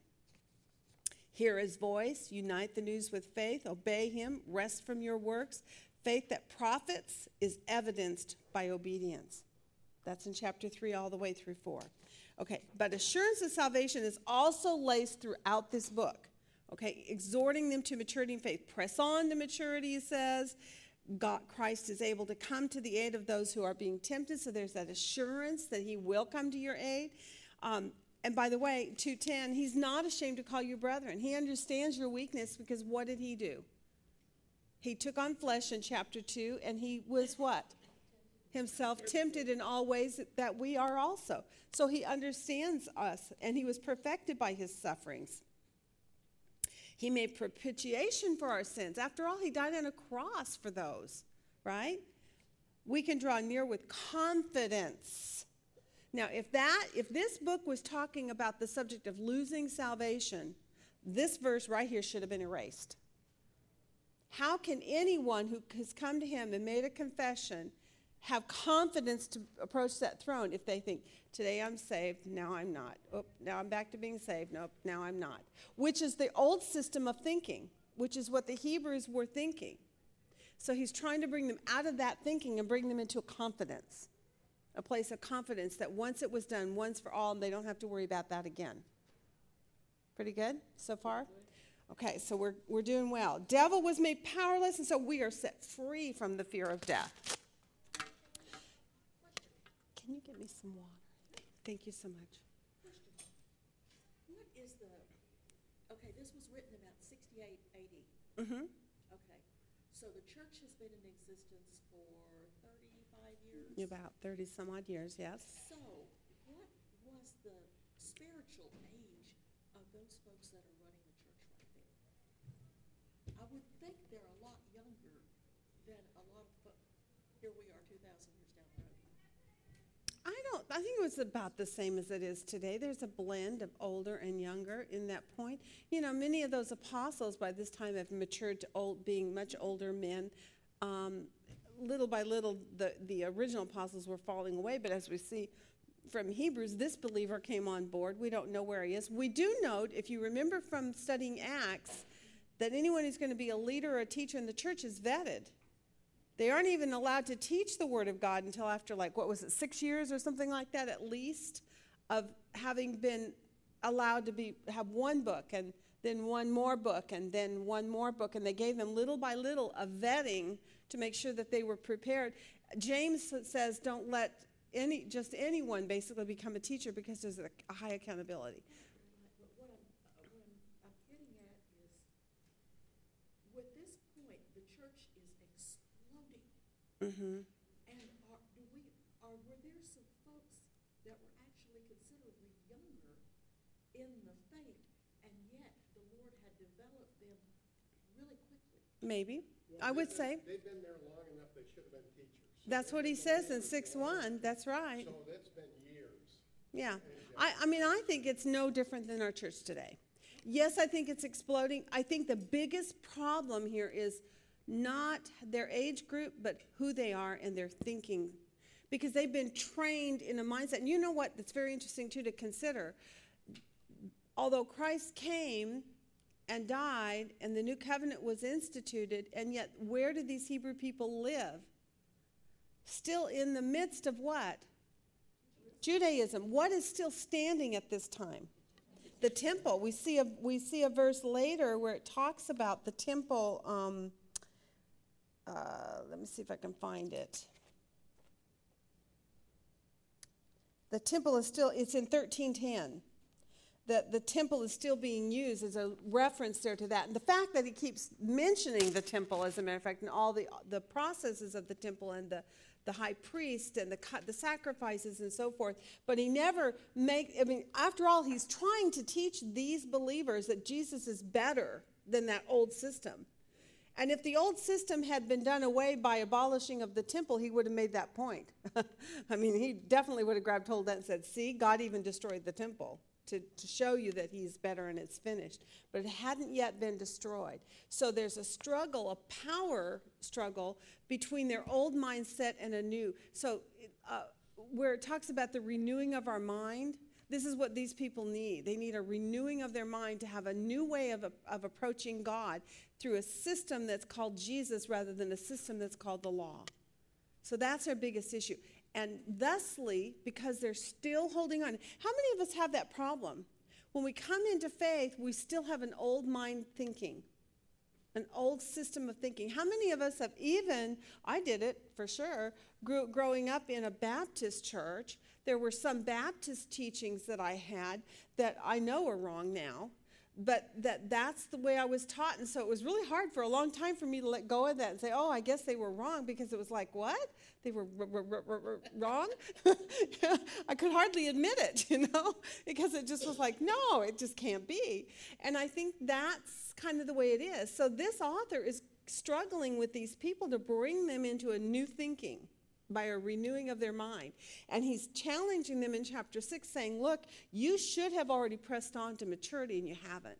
Hear his voice, unite the news with faith, obey him, rest from your works. Faith that profits is evidenced by obedience. That's in chapter 3 all the way through 4. Okay, but assurance of salvation is also laced throughout this book. Okay, exhorting them to maturity in faith. Press on to maturity, he says. God, Christ is able to come to the aid of those who are being tempted, so there's that assurance that he will come to your aid. Um, and by the way, 210, he's not ashamed to call you brethren. He understands your weakness because what did he do? He took on flesh in chapter 2, and he was what? Himself tempted in all ways that we are also. So he understands us, and he was perfected by his sufferings. He made propitiation for our sins. After all, he died on a cross for those, right? We can draw near with confidence. Now, if that if this book was talking about the subject of losing salvation, this verse right here should have been erased. How can anyone who has come to him and made a confession have confidence to approach that throne if they think, today I'm saved, now I'm not. Oh, now I'm back to being saved, nope, now I'm not. Which is the old system of thinking, which is what the Hebrews were thinking. So he's trying to bring them out of that thinking and bring them into a confidence, a place of confidence that once it was done, once for all, they don't have to worry about that again. Pretty good so far? Okay, so we're, we're doing well. Devil was made powerless, and so we are set free from the fear of death. Can you get me some water? Thank you so much. What okay, this was written about sixty-eight AD. Mm-hmm. Okay, so the church has been in About 30 some odd years, yes. So, what was the spiritual age of those folks that are running the church right there? I would think they're a lot younger than a lot of, fo- here we are, two thousand years down the road. I don't, I think it was about the same as it is today. There's a blend of older and younger in that point. You know, many of those apostles by this time have matured to old, being much older men. Um, little by little, the, the original apostles were falling away, but as we see from Hebrews, this believer came on board. We don't know where he is. We do note, if you remember from studying Acts, that anyone who's going to be a leader or a teacher in the church is vetted. They aren't even allowed to teach the Word of God until after, like, what was it, six years or something like that, at least, of having been allowed to be have one book and then one more book and then one more book. And they gave them little by little a vetting to make sure that they were prepared. James says, don't let any just anyone basically become a teacher because there's a, a high accountability. But what I'm, uh, what I'm, I'm getting at is, with this point, the church is exploding. Mm-hmm. And are, do we, are, were there some folks that were actually considerably younger in the faith, and yet the Lord had developed them really quickly? Maybe. I would say. They've been there long enough, they should have been teachers. That's what he says in 6 1. That's right. So that's been years. Yeah. Uh, I, I mean, I think it's no different than our church today. Yes, I think it's exploding. I think the biggest problem here is not their age group, but who they are and their thinking. Because they've been trained in a mindset. And you know what? That's very interesting, too, to consider. Although Christ came and died and the new covenant was instituted, and yet where did these Hebrew people live? Still in the midst of what? Judaism. What is still standing at this time? The temple. We see a we see a verse later where it talks about the temple. Um, uh, let me see if I can find it. The temple is still. It's in thirteen ten. That the temple is still being used as a reference there to that, and the fact that he keeps mentioning the temple, as a matter of fact, and all the the processes of the temple and the the high priest and the the sacrifices and so forth. But he never make. I mean, after all, he's trying to teach these believers that Jesus is better than that old system. And if the old system had been done away by abolishing of the temple, he would have made that point. I mean, he definitely would have grabbed hold of that and said, "See, God even destroyed the temple." To, to show you that he's better and it's finished. But it hadn't yet been destroyed. So there's a struggle, a power struggle between their old mindset and a new. So uh, where it talks about the renewing of our mind, this is what these people need. They need a renewing of their mind to have a new way of, of approaching God through a system that's called Jesus rather than a system that's called the law. So that's our biggest issue. And thusly, because they're still holding on, how many of us have that problem? When we come into faith, we still have an old mind thinking, an old system of thinking. How many of us have even, I did it for sure, grew, growing up in a Baptist church, there were some Baptist teachings that I had that I know are wrong now but that that's the way I was taught and so it was really hard for a long time for me to let go of that and say oh I guess they were wrong because it was like what? They were r- r- r- wrong? I could hardly admit it you know because it just was like no it just can't be. And I think that's kind of the way it is. So this author is struggling with these people to bring them into a new thinking by a renewing of their mind. And he's challenging them in chapter 6, saying, Look, you should have already pressed on to maturity and you haven't.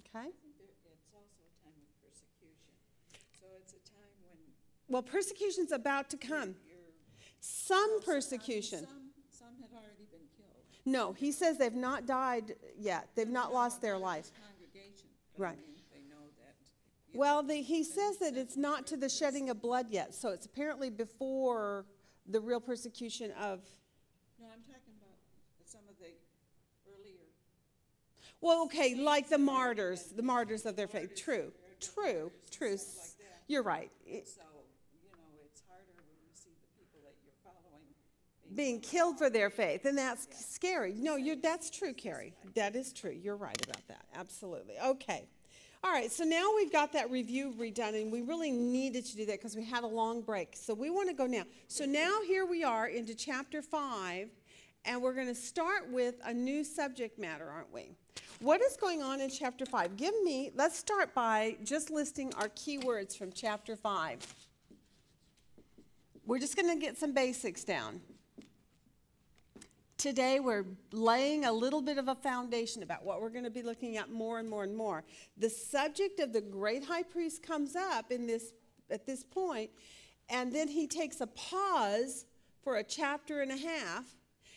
Okay? I think there, it's also a time of persecution. So it's a time when Well, persecution's about to come. Some well, so- I mean, persecution. Some, some had already been killed. No, he says they've not died yet, they've not lost their life. Congregation. but I Right. mean, They know that. you Well, the, he says that it's not to the shedding of blood yet, so it's apparently before the real persecution of. No, I'm talking about some of the earlier. Well, okay, like the martyrs, the martyrs of their faith. True, true, true. stuff like that. You're right. So, you know, it's harder when you see the people that you're following being being killed for their faith, and that's scary. No, you're, that's true, Carrie. That is true. You're right about that. Absolutely. Okay. All right, so now we've got that review redone, and we really needed to do that because we had a long break. So we want to go now. So now here we are into chapter 5, and we're going to start with a new subject matter, aren't we? What is going on in chapter 5? Give me, let's start by just listing our keywords from chapter 5. We're just going to get some basics down. Today, we're laying a little bit of a foundation about what we're going to be looking at more and more and more. The subject of the great high priest comes up in this, at this point, and then he takes a pause for a chapter and a half,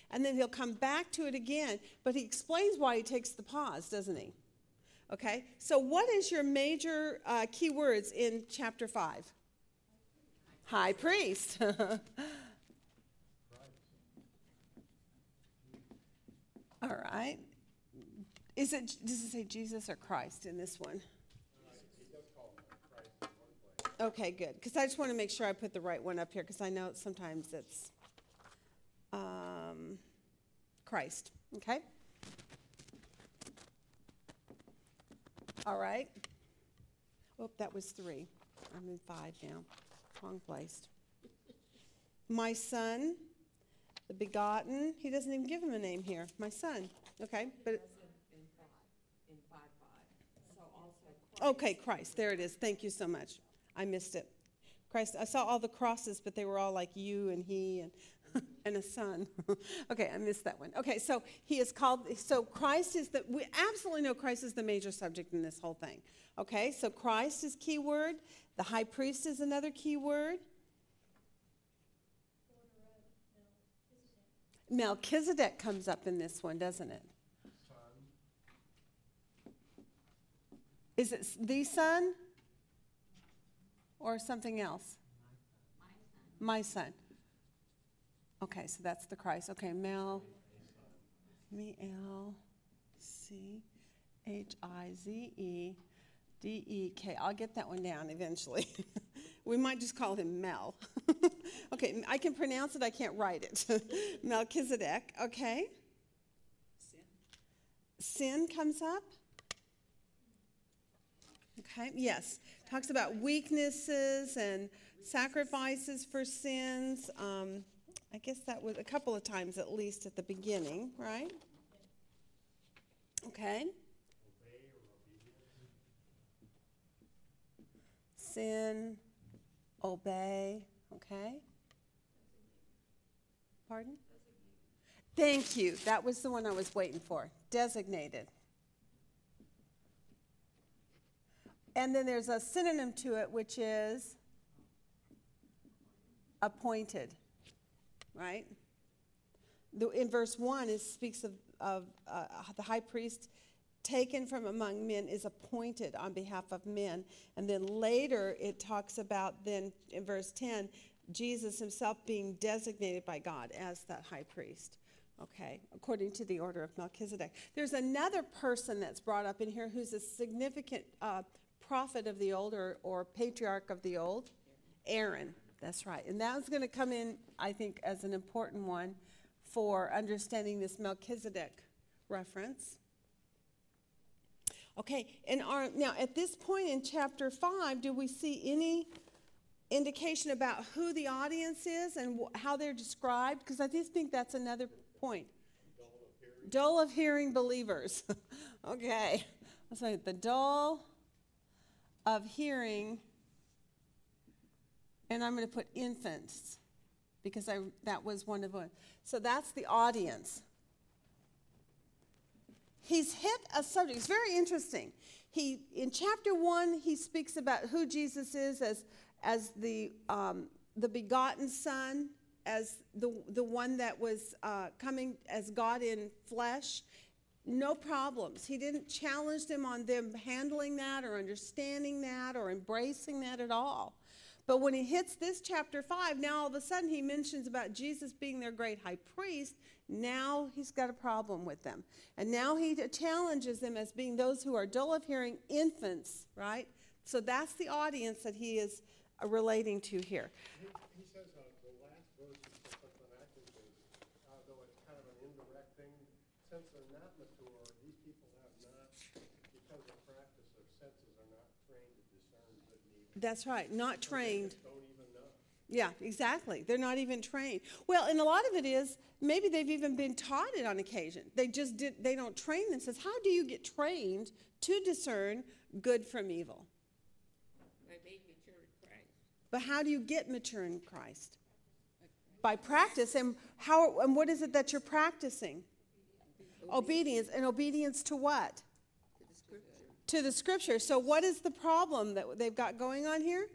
and then he'll come back to it again. But he explains why he takes the pause, doesn't he? Okay, so what is your major uh, in chapter 5? High priest. All right. Is it, does it say Jesus or Christ in this one? Okay, good. Because I just want to make sure I put the right one up here because I know sometimes it's um, Christ. Okay? All right. Oh, that was three. I'm in five now. Wrong placed. My son, the begotten, he doesn't even give him a name here. My son. Okay, but. It says in, in five, in five five, so also. Okay, Christ. There it is. Thank you so much. I missed it. Christ. I saw all the crosses, but they were all like you and he and and a son. okay, I missed that one. Okay, so he is called. So Christ is the. We absolutely know Christ is the major subject in this whole thing. Okay, so Christ is key word. The high priest is another key word. Melchizedek comes up in this one, doesn't it? Is it the son or something else? My son. Okay, so that's the Christ. Okay, Mel. M E L C H I Z E D E K. I'll get that one down eventually. we might just call him Mel. okay, I can pronounce it, I can't write it. Melchizedek, okay. Sin. Sin comes up. Okay, yes. Talks about weaknesses and sacrifices for sins. Um, I guess that was a couple of times at least at the beginning, right? Okay. Sin, obey, okay? Pardon? Thank you. That was the one I was waiting for. Designated. And then there's a synonym to it, which is appointed, right? The, in verse 1, it speaks of, of uh, the high priest taken from among men is appointed on behalf of men. And then later it talks about, then in verse 10, Jesus himself being designated by God as that high priest. Okay, according to the order of Melchizedek. There's another person that's brought up in here who's a significant uh, prophet of the old or, or patriarch of the old. Aaron, that's right. And that's going to come in, I think, as an important one for understanding this Melchizedek reference. Okay, and our, now at this point in chapter 5, do we see any indication about who the audience is and wh- how they're described? Because I just think that's another point. Dull of hearing believers. okay, say the dull of hearing, and I'm going to put infants because I, that was one of them. So that's the audience he's hit a subject. It's very interesting. He in chapter one he speaks about who Jesus is as as the um, the begotten Son, as the the one that was uh, coming as God in flesh. No problems. He didn't challenge them on them handling that or understanding that or embracing that at all. But when he hits this chapter 5, now all of a sudden he mentions about Jesus being their great high priest. Now he's got a problem with them. And now he challenges them as being those who are dull of hearing, infants, right? So that's the audience that he is relating to here. He says uh, the last verse is uh, though it's kind of an indirect thing. Since they're not mature, these people have not, because of practice, their senses are not trained to discern good and evil. That's right, not So they trained. just Don't even know. Yeah, exactly. They're not even trained. Well, and a lot of it is maybe they've even been taught it on occasion. They just did. They don't train themselves. How do you get trained to discern good from evil? But how do you get mature in Christ? By practice. And how? And what is it that you're practicing? Obedience. And obedience to what? To the scripture. To the Scripture. So, what is the problem that they've got going on here?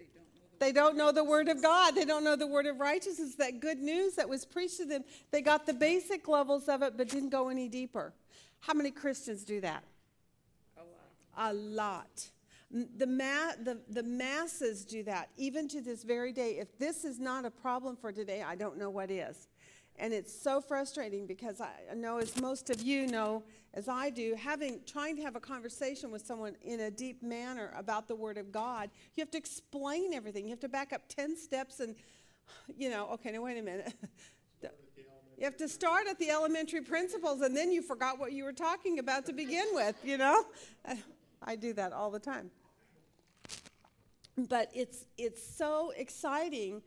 They don't know the Word of God. They don't know the Word of righteousness, that good news that was preached to them. They got the basic levels of it, but didn't go any deeper. How many Christians do that? A lot. A lot. The, ma- the, the masses do that, even to this very day. If this is not a problem for today, I don't know what is. And it's so frustrating because I know, as most of you know, as I do, having trying to have a conversation with someone in a deep manner about the Word of God, you have to explain everything. You have to back up 10 steps and, you know, okay, now wait a minute. You have to start at the elementary principles and then you forgot what you were talking about to begin with, you know? I do that all the time. But it's it's so exciting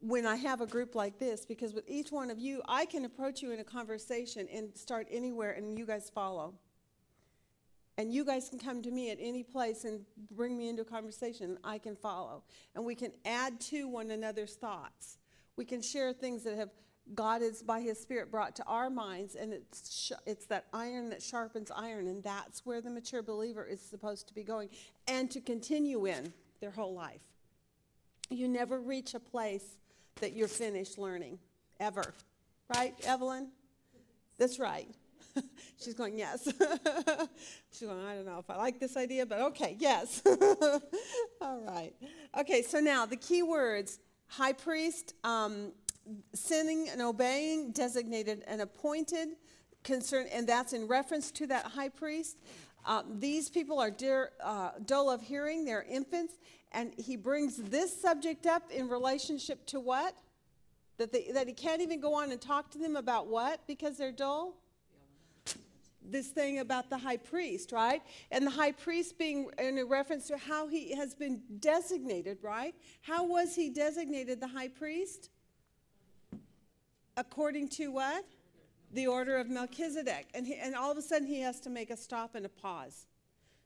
when I have a group like this because with each one of you, I can approach you in a conversation and start anywhere and you guys follow. And you guys can come to me at any place and bring me into a conversation, I can follow. And we can add to one another's thoughts. We can share things that have God is by His Spirit brought to our minds, and it's sh- it's that iron that sharpens iron, and that's where the mature believer is supposed to be going, and to continue in their whole life. You never reach a place that you're finished learning, ever, right, Evelyn? That's right. She's going, yes. She's going, I don't know if I like this idea, but okay, yes. All right. Okay, so now the key words high priest, um, sinning and obeying, designated and appointed, concern, and that's in reference to that high priest. Um, these people are dear, uh, dull of hearing, they're infants, and he brings this subject up in relationship to what? That, they, that he can't even go on and talk to them about what? Because they're dull? this thing about the high priest, right? And the high priest being in reference to how he has been designated, right? How was he designated the high priest? According to what? The order of Melchizedek. And, he, and all of a sudden he has to make a stop and a pause.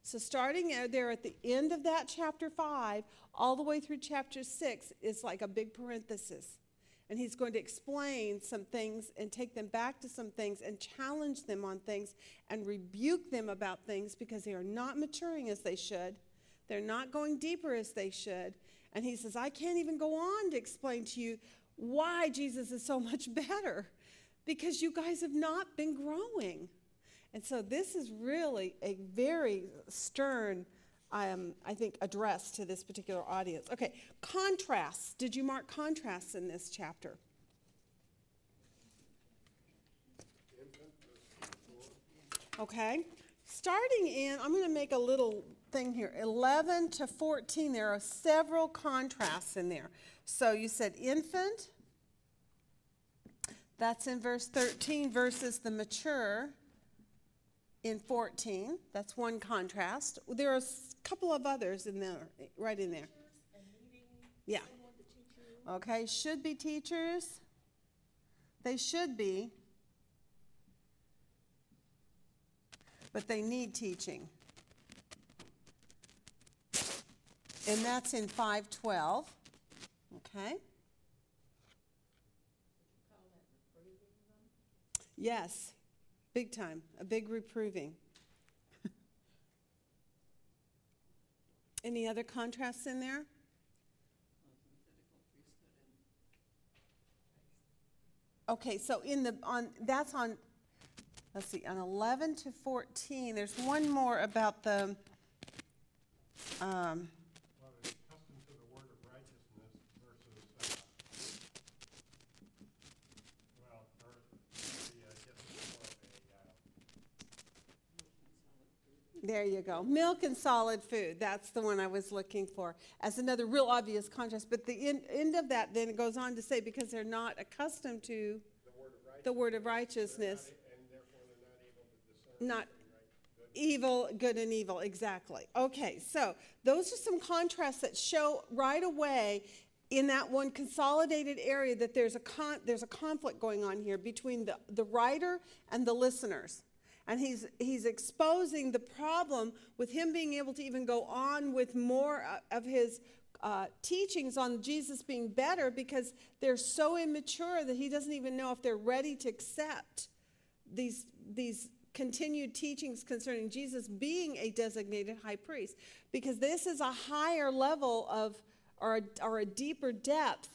So, starting there at the end of that chapter 5, all the way through chapter 6 is like a big parenthesis. And he's going to explain some things and take them back to some things and challenge them on things and rebuke them about things because they are not maturing as they should. They're not going deeper as they should. And he says, I can't even go on to explain to you why Jesus is so much better because you guys have not been growing. And so this is really a very stern, um, I think, address to this particular audience. Okay, contrasts. Did you mark contrasts in this chapter? Okay, starting in, I'm going to make a little thing here 11 to 14, there are several contrasts in there. So you said infant, that's in verse 13, versus the mature in 14. That's one contrast. There are a couple of others in there, right in there. Yeah. Okay, should be teachers. They should be. But they need teaching. And that's in 512. Okay? Yes, big time, a big reproving. Any other contrasts in there? Okay, so in the, on, that's on, let's see, on 11 to 14, there's one more about the, um, Well, it's accustomed to the word of righteousness versus, uh, well, or the, uh, just more of a, uh, there you go, milk and solid food, that's the one I was looking for, as another real obvious contrast. But the end, end of that, then it goes on to say, because they're not accustomed to the word of righteousness, and therefore they're not able to discern not, right, good Evil, good and evil, exactly. Okay, so those are some contrasts that show right away in that one consolidated area that there's a con- there's a conflict going on here between the, the writer and the listeners. And he's he's exposing the problem with him being able to even go on with more of his uh, teachings on Jesus being better because they're so immature that he doesn't even know if they're ready to accept these these continued teachings concerning Jesus being a designated high priest because this is a higher level of or a, or a deeper depth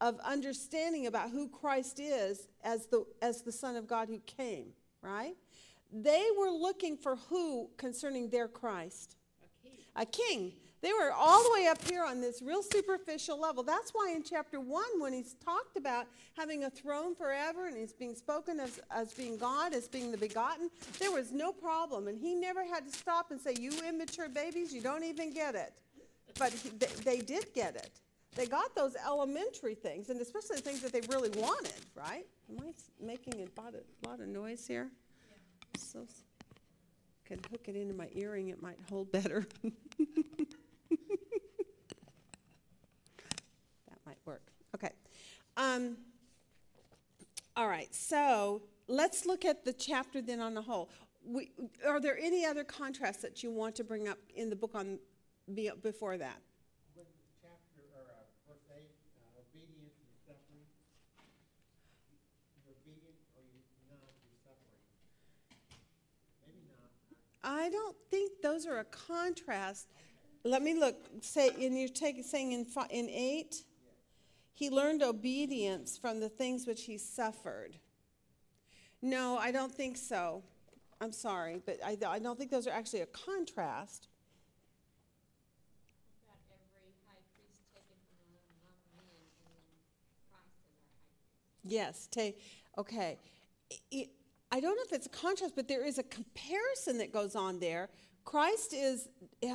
of understanding about who Christ is as the as the Son of God who came, right? They were looking for who concerning their Christ? A king. A king. They were all the way up here on this real superficial level. That's why in chapter one, when he's talked about having a throne forever and he's being spoken as, as being God, as being the begotten, there was no problem. And he never had to stop and say, You immature babies, you don't even get it. But he, they, they did get it. They got those elementary things, and especially the things that they really wanted, right? Am I making a lot of, lot of noise here? So, could hook it into my earring, it might hold better. That might work. Okay. Um, all right, so let's look at the chapter then on the whole. We, are there any other contrasts that you want to bring up in the book on before that? With chapter, or, uh, verse eight, uh, obedience and suffering. You're obedient or you not, you're suffering. Maybe not. I don't think those are a contrast. Let me look. Say, and you're taking saying in fi- in eight, he learned obedience from the things which he suffered. No, I don't think so. I'm sorry, but I, I don't think those are actually a contrast. Yes, ta okay. I- I- don't know if it's a contrast, but there is a comparison that goes on there. Christ is,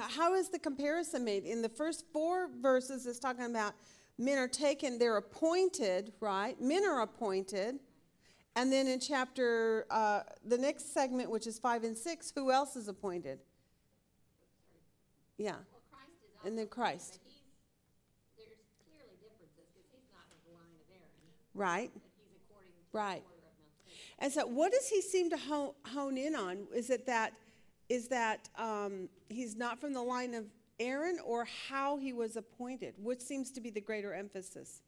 how is the comparison made? In the first four verses, it's talking about men are taken, they're appointed, right? Men are appointed. And then in chapter, uh, the next segment, which is five and six, who else is appointed? Yeah, Well, Christ is And then Christ. but he's, there's clearly differences, because he's not of the line of Aaron, right. but he's according to the Right. And so, what does he seem to hone, hone in on? Is it that, is that um, he's not from the line of Aaron, or how he was appointed? Which seems to be the greater emphasis?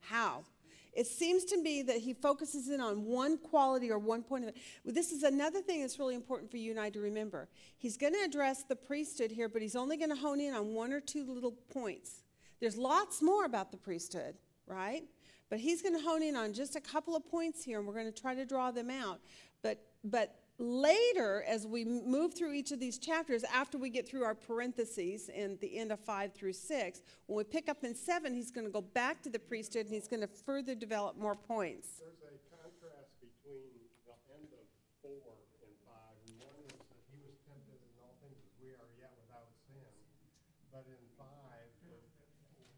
How? It seems to me that he focuses in on one quality or one point of it. Well, this is another thing that's really important for you and I to remember. He's going to address the priesthood here, but he's only going to hone in on one or two little points. There's lots more about the priesthood, right? But he's going to hone in on just a couple of points here, and we're going to try to draw them out. But but later, as we move through each of these chapters, after we get through our parentheses in the end of five through six, when we pick up in seven, he's going to go back to the priesthood and he's going to further develop more points contrast between the end of four and five, and one is that he was tempted in all things as we are yet without sin. But in five, the,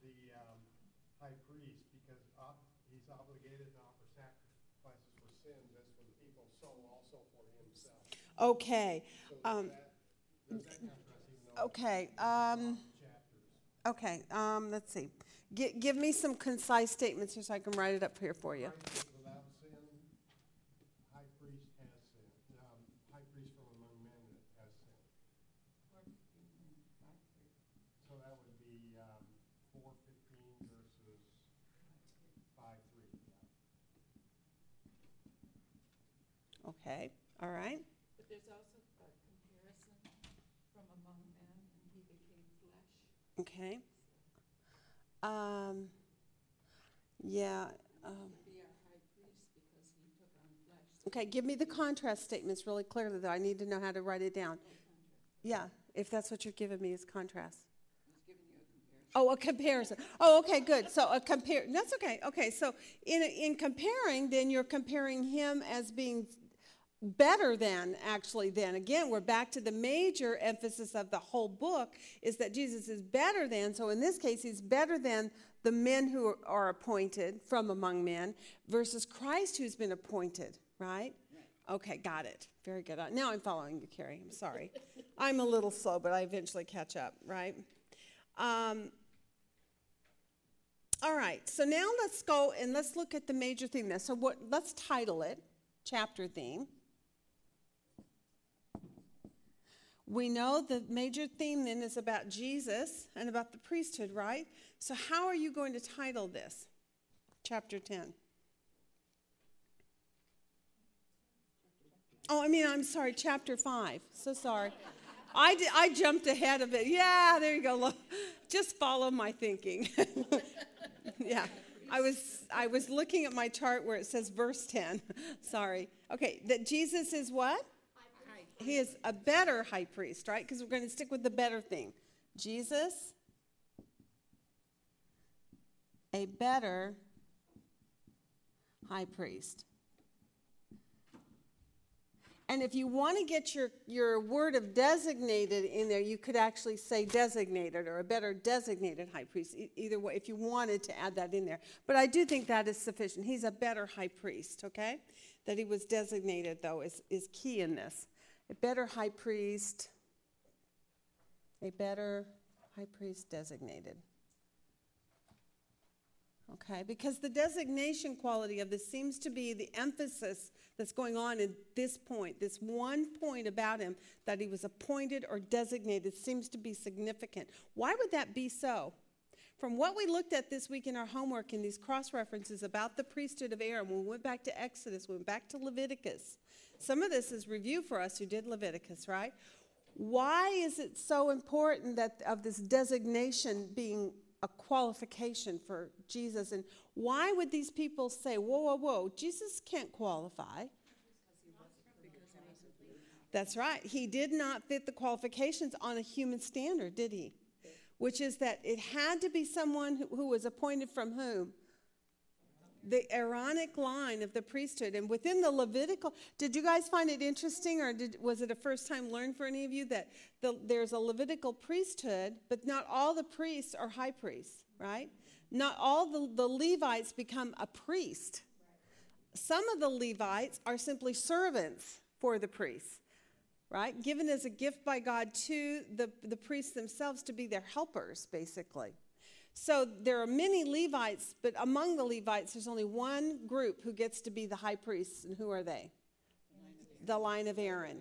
the, um, high priest, because ob- he's obligated to offer sacrifices for sins as for the people, so also for himself. Okay. Um, that, there's that contrast even though Okay. Um, okay. Um, let's see. G- give me some concise statements here so I can write it up here for you. Okay, is without sin, high priest has sin, um, high priest from among men that has sin. So that would be, um, four fifteen versus five three. Okay. All right. But there's also a comparison from among men, and he became flesh. Okay. Um, yeah. Um, okay. Give me the contrast statements really clearly, though. I need to know how to write it down. Yeah, if that's what you're giving me is contrast. Oh, a comparison. Oh, okay, good. So a compare. That's okay. Okay, so in in comparing, then you're comparing him as being better than actually. Then again, we're back to the major emphasis of the whole book is that Jesus is better than. So in this case, he's better than the men who are, appointed from among men versus Christ who's been appointed. Right. Okay, got it. Very good. Now I'm following you, Carrie. I'm sorry. I'm a little slow, but I eventually catch up, right? Um, all right, so now let's go and let's look at the major theme. Now, so what? Let's title it chapter theme. We know the major theme then is about Jesus and about the priesthood, right? So, how are you going to title this? Chapter 10. Oh, I mean, I'm sorry, chapter 5. So sorry. I, di- I jumped ahead of it. Yeah, there you go. Lo- Just follow my thinking. yeah. I was I was looking at my chart where it says verse 10. Sorry. Okay, that Jesus is what? He is a better high priest, right? Because we're going to stick with the better thing. Jesus a better high priest. And if you want to get your, your word of designated in there, you could actually say designated or a better designated high priest, either way, if you wanted to add that in there. But I do think that is sufficient. He's a better high priest, okay? That he was designated, though, is, is key in this. A better high priest, a better high priest designated. Okay, because the designation quality of this seems to be the emphasis that's going on at this point. This one point about him that he was appointed or designated seems to be significant. Why would that be so? From what we looked at this week in our homework in these cross references about the priesthood of Aaron, we went back to Exodus, we went back to Leviticus. Some of this is review for us who did Leviticus, right? Why is it so important that of this designation being a qualification for Jesus. And why would these people say, whoa, whoa, whoa, Jesus can't qualify? That's right. He did not fit the qualifications on a human standard, did he? Which is that it had to be someone who, who was appointed from whom? The Aaronic line of the priesthood. And within the Levitical, did you guys find it interesting, or did, was it a first time learned for any of you that the, there's a Levitical priesthood, but not all the priests are high priests, right? Not all the, the Levites become a priest. Some of the Levites are simply servants for the priests, right? Given as a gift by God to the, the priests themselves to be their helpers, basically. So there are many Levites, but among the Levites, there's only one group who gets to be the high priests, and who are they? The line of Aaron.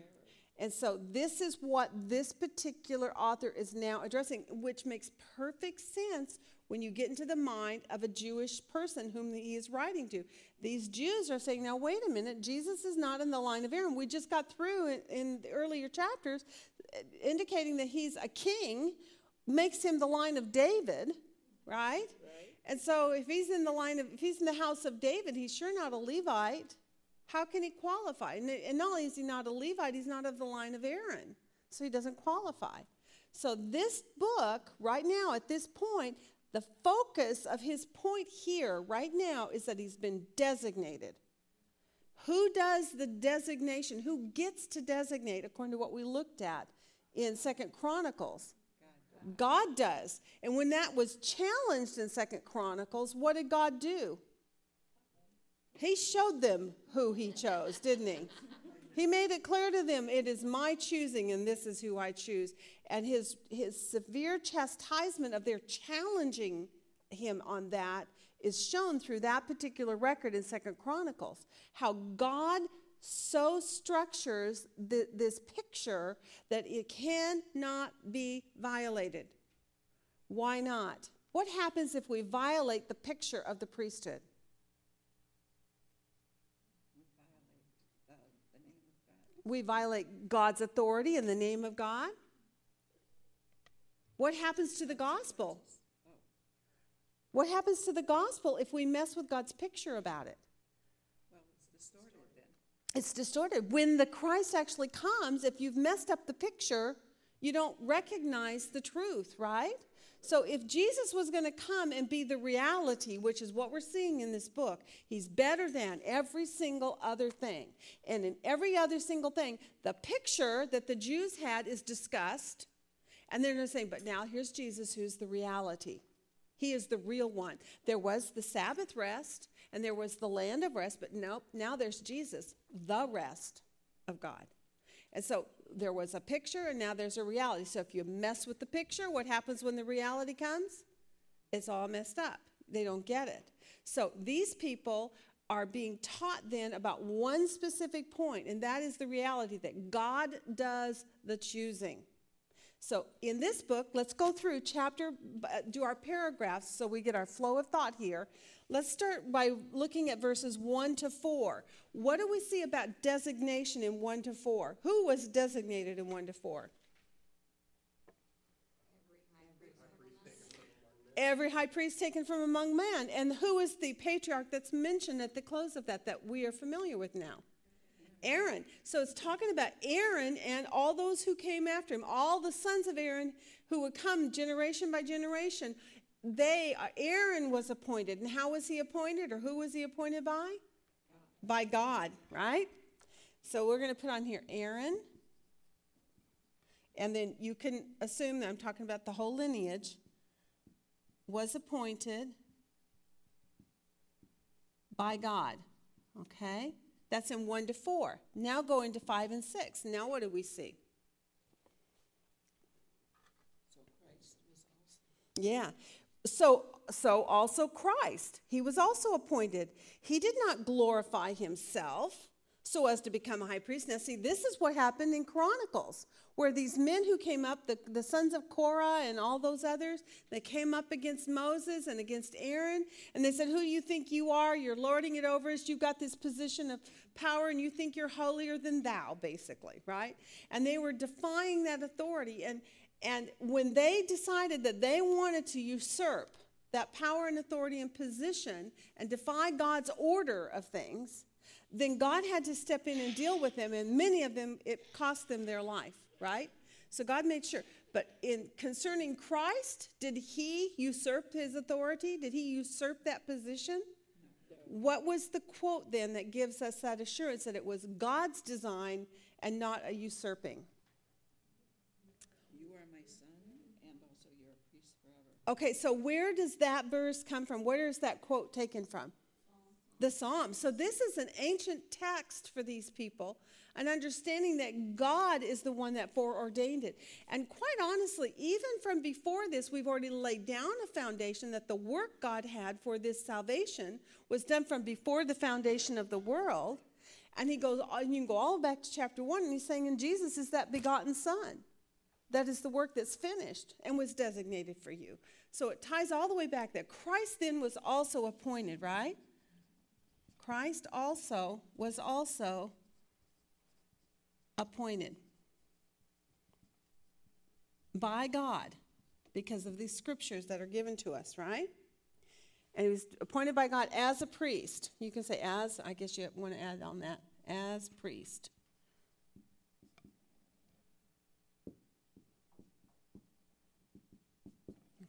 And so this is what this particular author is now addressing, which makes perfect sense when you get into the mind of a Jewish person whom he is writing to. These Jews are saying, now, wait a minute, Jesus is not in the line of Aaron. We just got through in, in the earlier chapters indicating that he's a king, makes him the line of David, right? And so if he's in the line of, if he's in the house of David, he's sure not a Levite. How can he qualify? And, and not only is he not a Levite, he's not of the line of Aaron. So he doesn't qualify. So this book, right now, at this point, the focus of his point here, right now, is that he's been designated. Who does the designation? Who gets to designate according to what we looked at in Second Chronicles? God does. And when that was challenged in Second Chronicles, what did God do? He showed them who he chose, didn't he? He made it clear to them, it is my choosing, and this is who I choose. And his, his severe chastisement of their challenging him on that is shown through that particular record in Second Chronicles. How God so structures this picture that it cannot be violated. Why not? What happens if we violate the picture of the priesthood? We violate God's authority in the name of God. What happens to the gospel? What happens to the gospel if we mess with God's picture about it? Well, it's distorted then. It's distorted. When the Christ actually comes, if you've messed up the picture, you don't recognize the truth, right? So if Jesus was going to come and be the reality, which is what we're seeing in this book, he's better than every single other thing. And in every other single thing, the picture that the Jews had is discussed. And they're going to say, but now here's Jesus who's the reality. He is the real one. There was the Sabbath rest, and there was the land of rest, but nope, now there's Jesus, the rest of God. And so there was a picture, and now there's a reality. So if you mess with the picture, what happens when the reality comes? It's all messed up. They don't get it. So these people are being taught then about one specific point, and that is the reality that God does the choosing. So in this book, let's go through chapter, uh, do our paragraphs so we get our flow of thought here. Let's start by looking at verses 1 to 4. What do we see about designation in 1 to 4? Who was designated in 1 to 4? Every high priest taken from among men. And who is the patriarch that's mentioned at the close of that that we are familiar with now? Aaron. So it's talking about Aaron and all those who came after him, all the sons of Aaron who would come generation by generation. They, uh, Aaron was appointed. And how was he appointed or who was he appointed by? By God, right? So we're going to put on here Aaron. And then you can assume that I'm talking about the whole lineage was appointed by God. Okay? That's in 1 to 4. Now go into 5 and 6. Now what do we see? Yeah. So so also Christ. He was also appointed. He did not glorify himself so as to become a high priest. Now see, this is what happened in Chronicles, where these men who came up, the, the sons of Korah and all those others, they came up against Moses and against Aaron, and they said, Who do you think you are? You're lording it over us. You've got this position of power, and you think you're holier than thou, basically, right? And they were defying that authority. And and when they decided that they wanted to usurp that power and authority and position and defy God's order of things, then God had to step in and deal with them, and many of them, it cost them their life, right? So God made sure. But in concerning Christ, did he usurp his authority? Did he usurp that position? What was the quote then that gives us that assurance that it was God's design and not a usurping? You are my son, and also you're a priest forever. Okay, so where does that verse come from? Where is that quote taken from? The Psalm. So this is an ancient text for these people, an understanding that God is the one that foreordained it. And quite honestly, even from before this, we've already laid down a foundation that the work God had for this salvation was done from before the foundation of the world. And he goes, and you can go all back to chapter one, and he's saying, and Jesus is that begotten Son. That is the work that's finished and was designated for you. So it ties all the way back that Christ then was also appointed, right? Christ also was also appointed by God because of these scriptures that are given to us, right? And he was appointed by God as a priest. You can say as, I guess you want to add on that, as priest.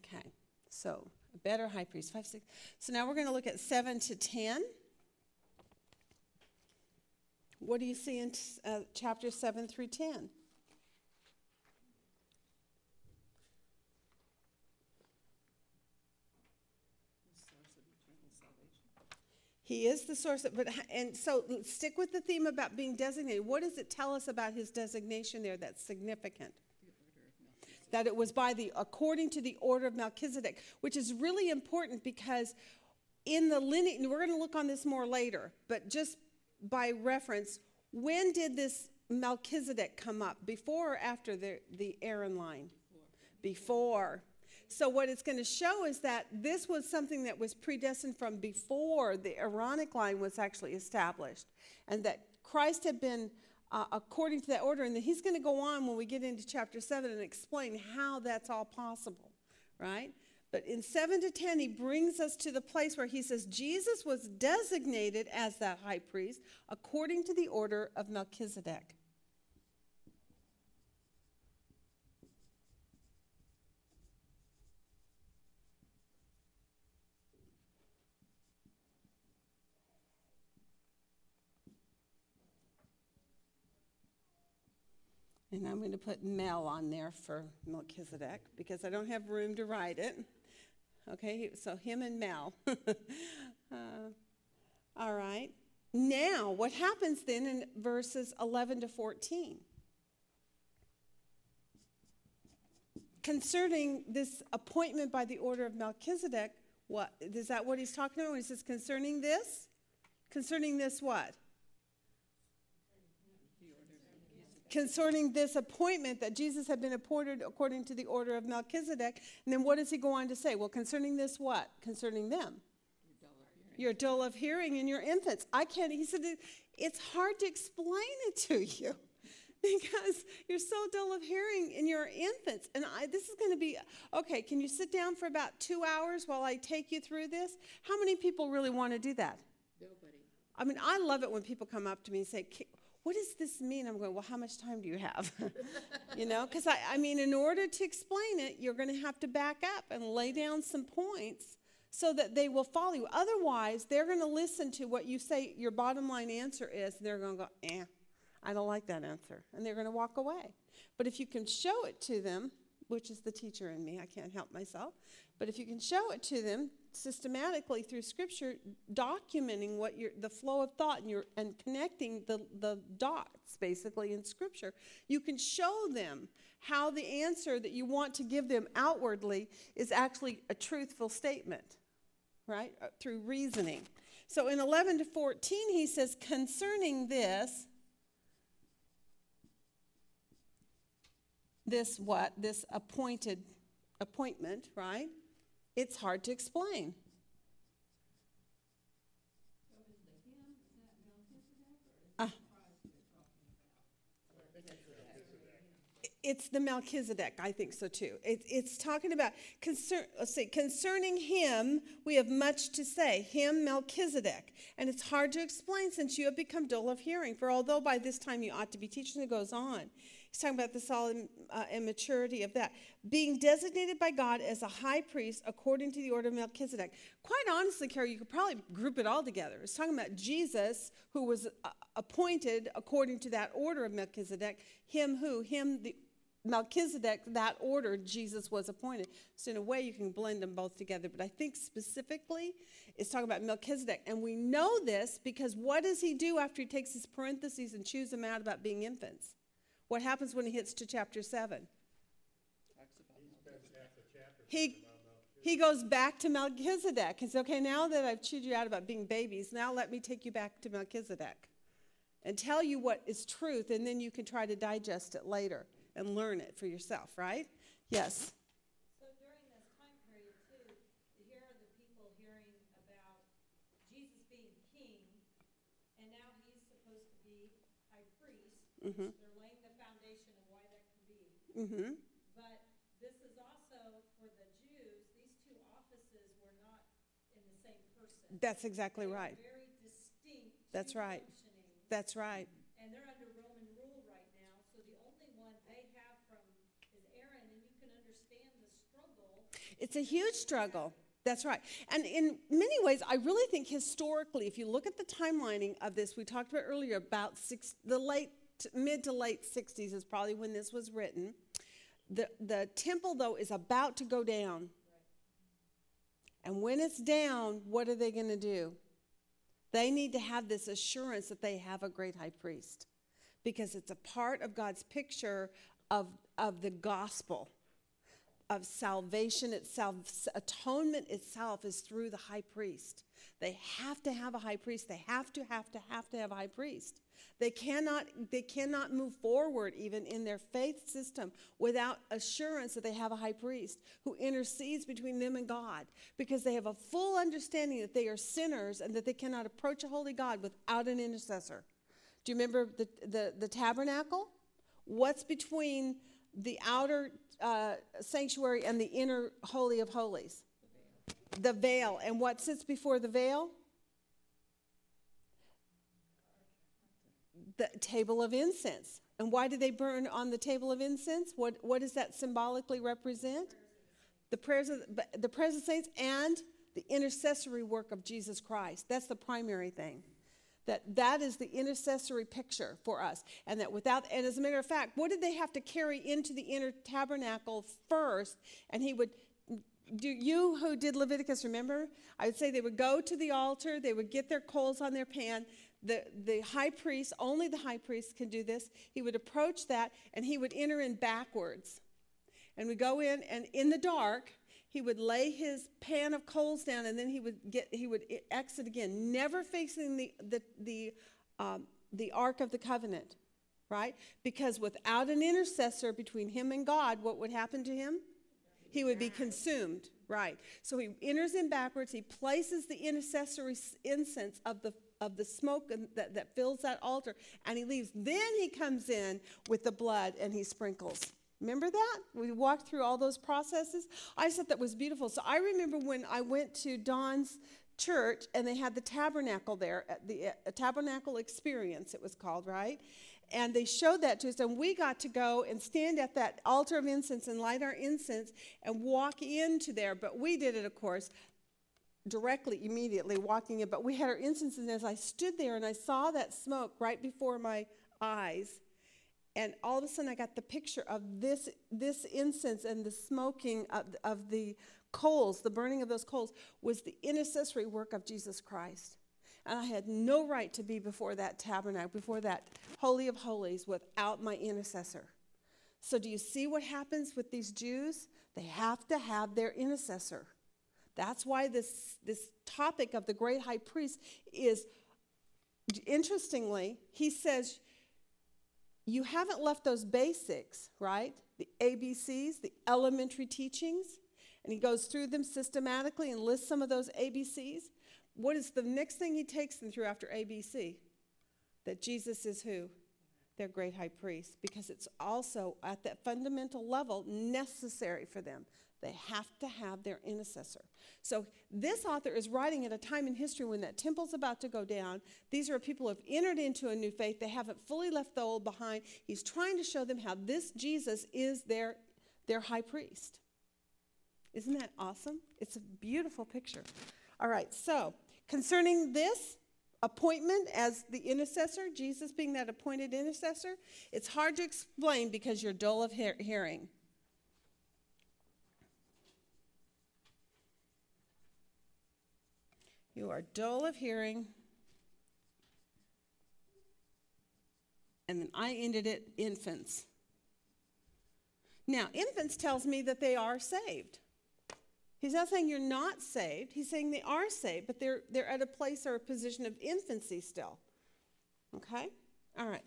Okay, so a better high priest, five, six. So now we're going to look at seven to ten. What do you see in uh, chapter seven through ten? The source of eternal salvation. He is the source of, but and so stick with the theme about being designated. What does it tell us about his designation there that's significant? That it was by the according to the order of Melchizedek, which is really important because in the lineage, we're going to look on this more later, but just by reference, when did this Melchizedek come up? Before or after the, the Aaron line? Before. So, what it's going to show is that this was something that was predestined from before the Aaronic line was actually established, and that Christ had been uh, according to that order. And then he's going to go on when we get into chapter 7 and explain how that's all possible, right? But in 7 to 10, he brings us to the place where he says Jesus was designated as that high priest according to the order of Melchizedek. And I'm going to put Mel on there for Melchizedek because I don't have room to write it. Okay, so him and Mel. uh, All right. Now, what happens then in verses 11 to 14? Concerning this appointment by the order of Melchizedek, what is that what he's talking about? He says concerning this? Concerning this what? Concerning this appointment that Jesus had been appointed according to the order of Melchizedek. And then what does he go on to say? Well, concerning this what? Concerning them. You're dull of hearing in your infants. I can't, he said, it's hard to explain it to you because you're so dull of hearing in your infants. And I, this is going to be okay. Can you sit down for about two hours while I take you through this? How many people really want to do that? Nobody. I mean, I love it when people come up to me and say, "Ki- What does this mean? I'm going, Well, how much time do you have? you know, because I, I mean, in order to explain it, you're going to have to back up and lay down some points so that they will follow you. Otherwise, they're going to listen to what you say your bottom line answer is, and they're going to go, Eh, I don't like that answer. And they're going to walk away. But if you can show it to them, which is the teacher in me, I can't help myself, but if you can show it to them systematically through scripture, documenting what your the flow of thought and your and connecting the, the dots basically in scripture, you can show them how the answer that you want to give them outwardly is actually a truthful statement right? Uh, Through reasoning. So in 11 to 14, he says, concerning this, this what? This appointed appointment, right? It's hard to explain. Uh, It's the Melchizedek, I think so too. It, it's talking about concern. Let's see, concerning him, we have much to say. Him, Melchizedek, and it's hard to explain since you have become dull of hearing. For although by this time you ought to be teaching, it goes on. He's talking about the solid uh, immaturity of that. Being designated by God as a high priest according to the order of Melchizedek. Quite honestly, Carrie, you could probably group it all together. It's talking about Jesus, who was uh, appointed according to that order of Melchizedek. Him who? Him, the Melchizedek, that order, Jesus was appointed. So, in a way, you can blend them both together. But I think specifically, it's talking about Melchizedek. And we know this because what does he do after he takes his parentheses and chews them out about being infants? What happens when he hits to chapter 7? He, he goes back to Melchizedek. He says, okay, now that I've chewed you out about being babies, now let me take you back to Melchizedek and tell you what is truth, and then you can try to digest it later and learn it for yourself, right? Yes. So during this time period too, here are the people hearing about Jesus being king, and now he's supposed to be high priest. Mm-hmm. They're laying the foundation of why that can be. Mm-hmm. But this is also for the Jews, these two offices were not in the same person. That's exactly They right. Very distinct. That's right. That's right. And they're under Roman rule right now, so the only one they have from is Aaron, and you can understand the struggle It's a huge struggle. That's right. And in many ways, I really think historically, if you look at the timelining of this, we talked about earlier about six, the late, mid to late 60s is probably when this was written. The, the temple, though, is about to go down. And when it's down, what are they going to do? They need to have this assurance that they have a great high priest because it's a part of God's picture of, of the gospel of salvation itself, atonement itself is through the high priest. They have to have a high priest. They have to, have to, have to have a high priest. They cannot, they cannot move forward even in their faith system without assurance that they have a high priest who intercedes between them and God because they have a full understanding that they are sinners and that they cannot approach a holy God without an intercessor. Do you remember the, the, the tabernacle? What's between the outer uh, sanctuary and the inner holy of holies? The veil. And what sits before the veil? The table of incense. And why do they burn on the table of incense? What, what does that symbolically represent? The prayers of the prayers of saints and the intercessory work of Jesus Christ. That's the primary thing. That that is the intercessory picture for us. And that without and as a matter of fact, what did they have to carry into the inner tabernacle first? And he would do you who did Leviticus remember? I would say they would go to the altar, they would get their coals on their pan. The, the high priest, only the high priest can do this. He would approach that and he would enter in backwards. And we go in, and in the dark, he would lay his pan of coals down, and then he would get he would exit again, never facing the the the um, the ark of the covenant, right? Because without an intercessor between him and God, what would happen to him? He would be consumed, right? So he enters in backwards. He places the intercessory incense of the of the smoke that, that fills that altar, and he leaves. Then he comes in with the blood and he sprinkles. Remember that? We walked through all those processes. I thought that was beautiful. So I remember when I went to Don's church and they had the tabernacle there, the uh, tabernacle experience, it was called, right? And they showed that to us, and we got to go and stand at that altar of incense and light our incense and walk into there. But we did it, of course, directly, immediately walking in. But we had our incense, and as I stood there and I saw that smoke right before my eyes, and all of a sudden I got the picture of this, this incense and the smoking of, of the coals, the burning of those coals, was the intercessory work of Jesus Christ. And I had no right to be before that tabernacle, before that Holy of Holies, without my intercessor. So, do you see what happens with these Jews? They have to have their intercessor. That's why this, this topic of the great high priest is, interestingly, he says, you haven't left those basics, right? The ABCs, the elementary teachings. And he goes through them systematically and lists some of those ABCs. What is the next thing he takes them through after ABC? That Jesus is who? Their great high priest, because it's also at that fundamental level necessary for them. They have to have their intercessor. So this author is writing at a time in history when that temple's about to go down. These are people who have entered into a new faith. They haven't fully left the old behind. He's trying to show them how this Jesus is their, their high priest. Isn't that awesome? It's a beautiful picture. All right, so concerning this appointment as the intercessor, Jesus being that appointed intercessor, it's hard to explain because you're dull of hearing. You are dull of hearing. And then I ended it infants. Now, infants tells me that they are saved. He's not saying you're not saved. He's saying they are saved, but they're, they're at a place or a position of infancy still. Okay? All right.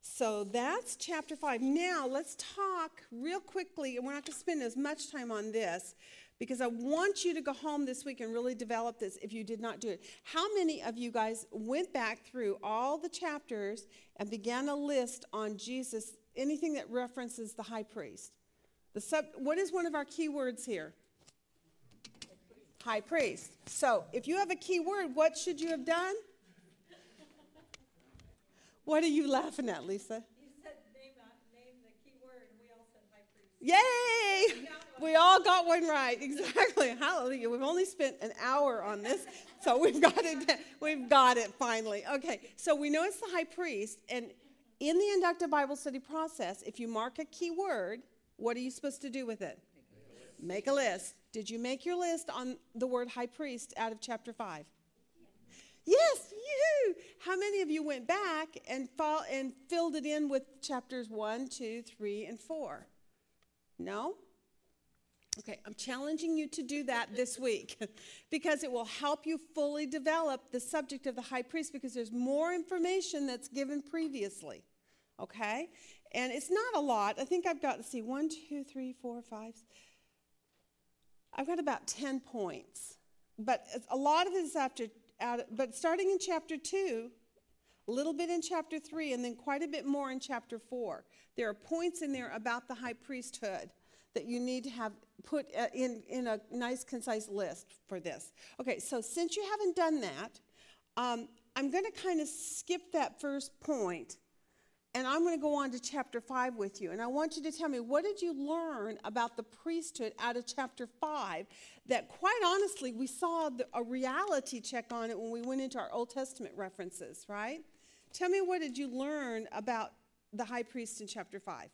So that's chapter 5. Now let's talk real quickly, and we're not going to spend as much time on this, because I want you to go home this week and really develop this if you did not do it. How many of you guys went back through all the chapters and began a list on Jesus, anything that references the high priest? The sub, what is one of our key words here? High priest. So if you have a key word, what should you have done? What are you laughing at, Lisa? You said name, uh, name the key word, and we all said high priest. Yay! We all got one right. Exactly. Hallelujah. We've only spent an hour on this, so we've got it. We've got it finally. Okay. So we know it's the high priest, and in the inductive Bible study process, if you mark a key word, what are you supposed to do with it? Make a list. Did you make your list on the word high priest out of chapter 5? Yes, you. How many of you went back and, fall, and filled it in with chapters 1, 2, 3, and 4? No? Okay, I'm challenging you to do that this week because it will help you fully develop the subject of the high priest because there's more information that's given previously. Okay? And it's not a lot. I think I've got, let's see, one, two, three, four, five. I've got about 10 points. But a lot of it is after, but starting in chapter 2, a little bit in chapter 3, and then quite a bit more in chapter 4. There are points in there about the high priesthood that you need to have put uh, in, in a nice, concise list for this. Okay, so since you haven't done that, um, I'm going to kind of skip that first point and I'm going to go on to chapter 5 with you. And I want you to tell me what did you learn about the priesthood out of chapter 5 that, quite honestly, we saw the, a reality check on it when we went into our Old Testament references, right? Tell me what did you learn about the high priest in chapter 5?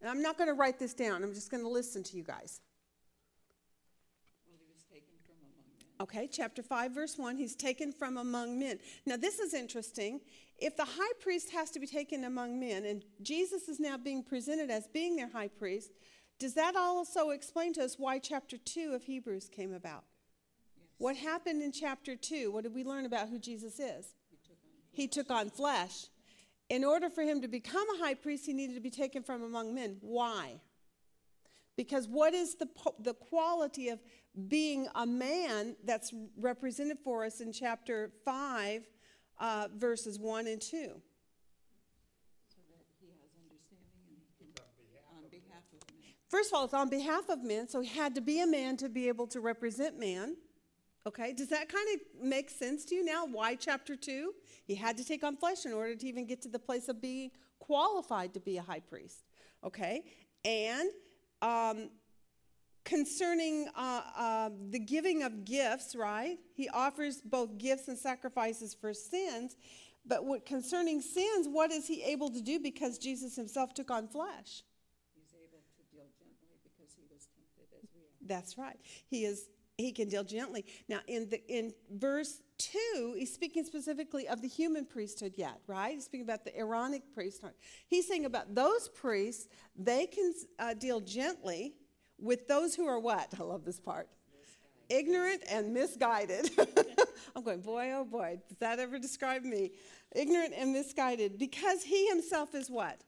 And I'm not going to write this down, I'm just going to listen to you guys. Okay, chapter 5, verse 1, he's taken from among men. Now, this is interesting. If the high priest has to be taken among men, and Jesus is now being presented as being their high priest, does that also explain to us why chapter 2 of Hebrews came about? What happened in chapter 2? What did we learn about who Jesus is? He took on flesh. In order for him to become a high priest, he needed to be taken from among men. Why? Because what is the, the quality of being a man that's represented for us in chapter 5, uh, verses 1 and 2? So that he has understanding and he can, on behalf of men. First of all, it's on behalf of men, so he had to be a man to be able to represent man. Okay, does that kind of make sense to you now? Why chapter 2? He had to take on flesh in order to even get to the place of being qualified to be a high priest. Okay, and um, concerning uh, uh, the giving of gifts, right? He offers both gifts and sacrifices for sins. But what, concerning sins, what is he able to do because Jesus himself took on flesh? He's able to deal gently because he was tempted as we are. That's right. He is he can deal gently. Now in the in verse 2, he's speaking specifically of the human priesthood yet, right? He's speaking about the Aaronic priesthood. He's saying about those priests, they can uh, deal gently with those who are what? I love this part. Ignorant and misguided. I'm going, boy, oh boy, does that ever describe me? Ignorant and misguided because he himself is what?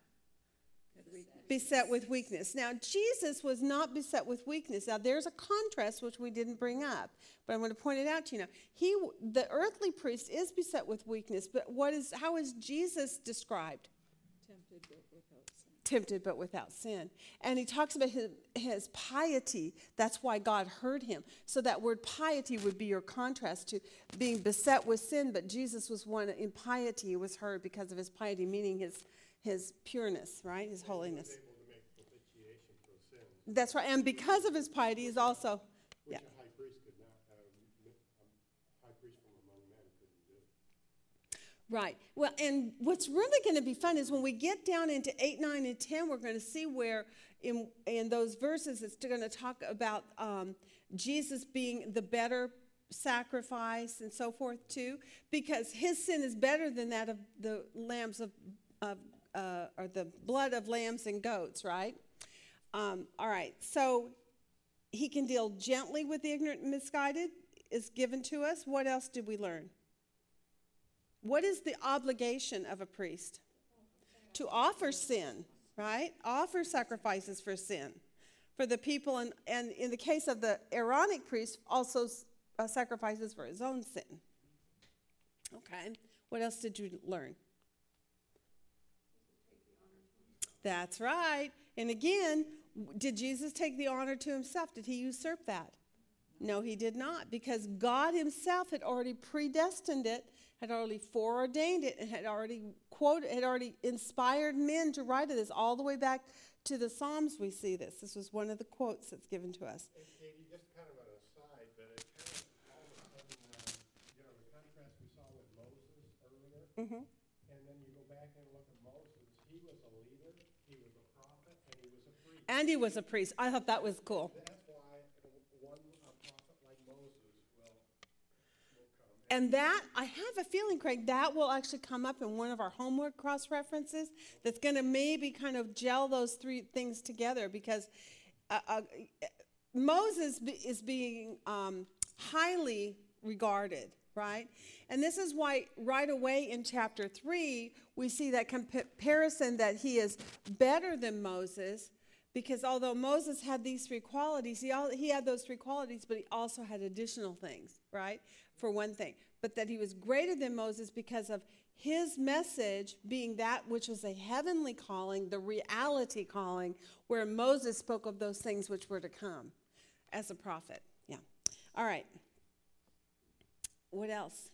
Beset with weakness. Now, Jesus was not beset with weakness. Now, there's a contrast which we didn't bring up, but I'm going to point it out to you now. He, the earthly priest, is beset with weakness, but what is? How is Jesus described? Tempted but without sin. Tempted but without sin. And he talks about his, his piety. That's why God heard him. So that word piety would be your contrast to being beset with sin, but Jesus was one in piety was heard because of his piety, meaning his his pureness, right? His holiness. able to make propitiation for sin, That's right. And because of his piety, he's also, which yeah. a high priest could not, uh, m- a high priest from among men couldn't do. Right. Well, and what's really going to be fun is when we get down into 8, 9, and 10, we're going to see where in, in those verses it's going to talk about um, Jesus being the better sacrifice and so forth, too, because his sin is better than that of the lambs of, of uh, or the blood of lambs and goats, right? Um, all right. So he can deal gently with the ignorant and misguided, is given to us. What else did we learn? What is the obligation of a priest? To offer sin, right? Offer sacrifices for sin for the people, and, and in the case of the Aaronic priest, also uh, sacrifices for his own sin. Okay, what else did you learn? That's right. And again, did Jesus take the honor to himself? Did he usurp that? No, he did not, because God himself had already predestined it, had already foreordained it, and had already quoted, had already inspired men to write this all the way back to the Psalms. We see this. This was one of the quotes that's given to us. And Katie, just kind of an aside, but it kind of all of a sudden, you know, the contrast we saw with Moses earlier. Mhm. And then you go back and look at Moses, he was a leader, he was a prophet, and he was a priest. And he was a priest. I thought that was cool. That's why one, a prophet like Moses will, will come. And that, I have a feeling, Craig, that will actually come up in one of our homework cross references that's going to maybe kind of gel those three things together because uh, uh, Moses is being um, highly regarded, right? And this is why, right away in chapter 3, we see that comparison that he is better than Moses. Because although Moses had these three qualities, he, al- he had those three qualities, but he also had additional things, right? For one thing. But that he was greater than Moses because of his message being that which was a heavenly calling, the reality calling, where Moses spoke of those things which were to come as a prophet. Yeah. All right. What else?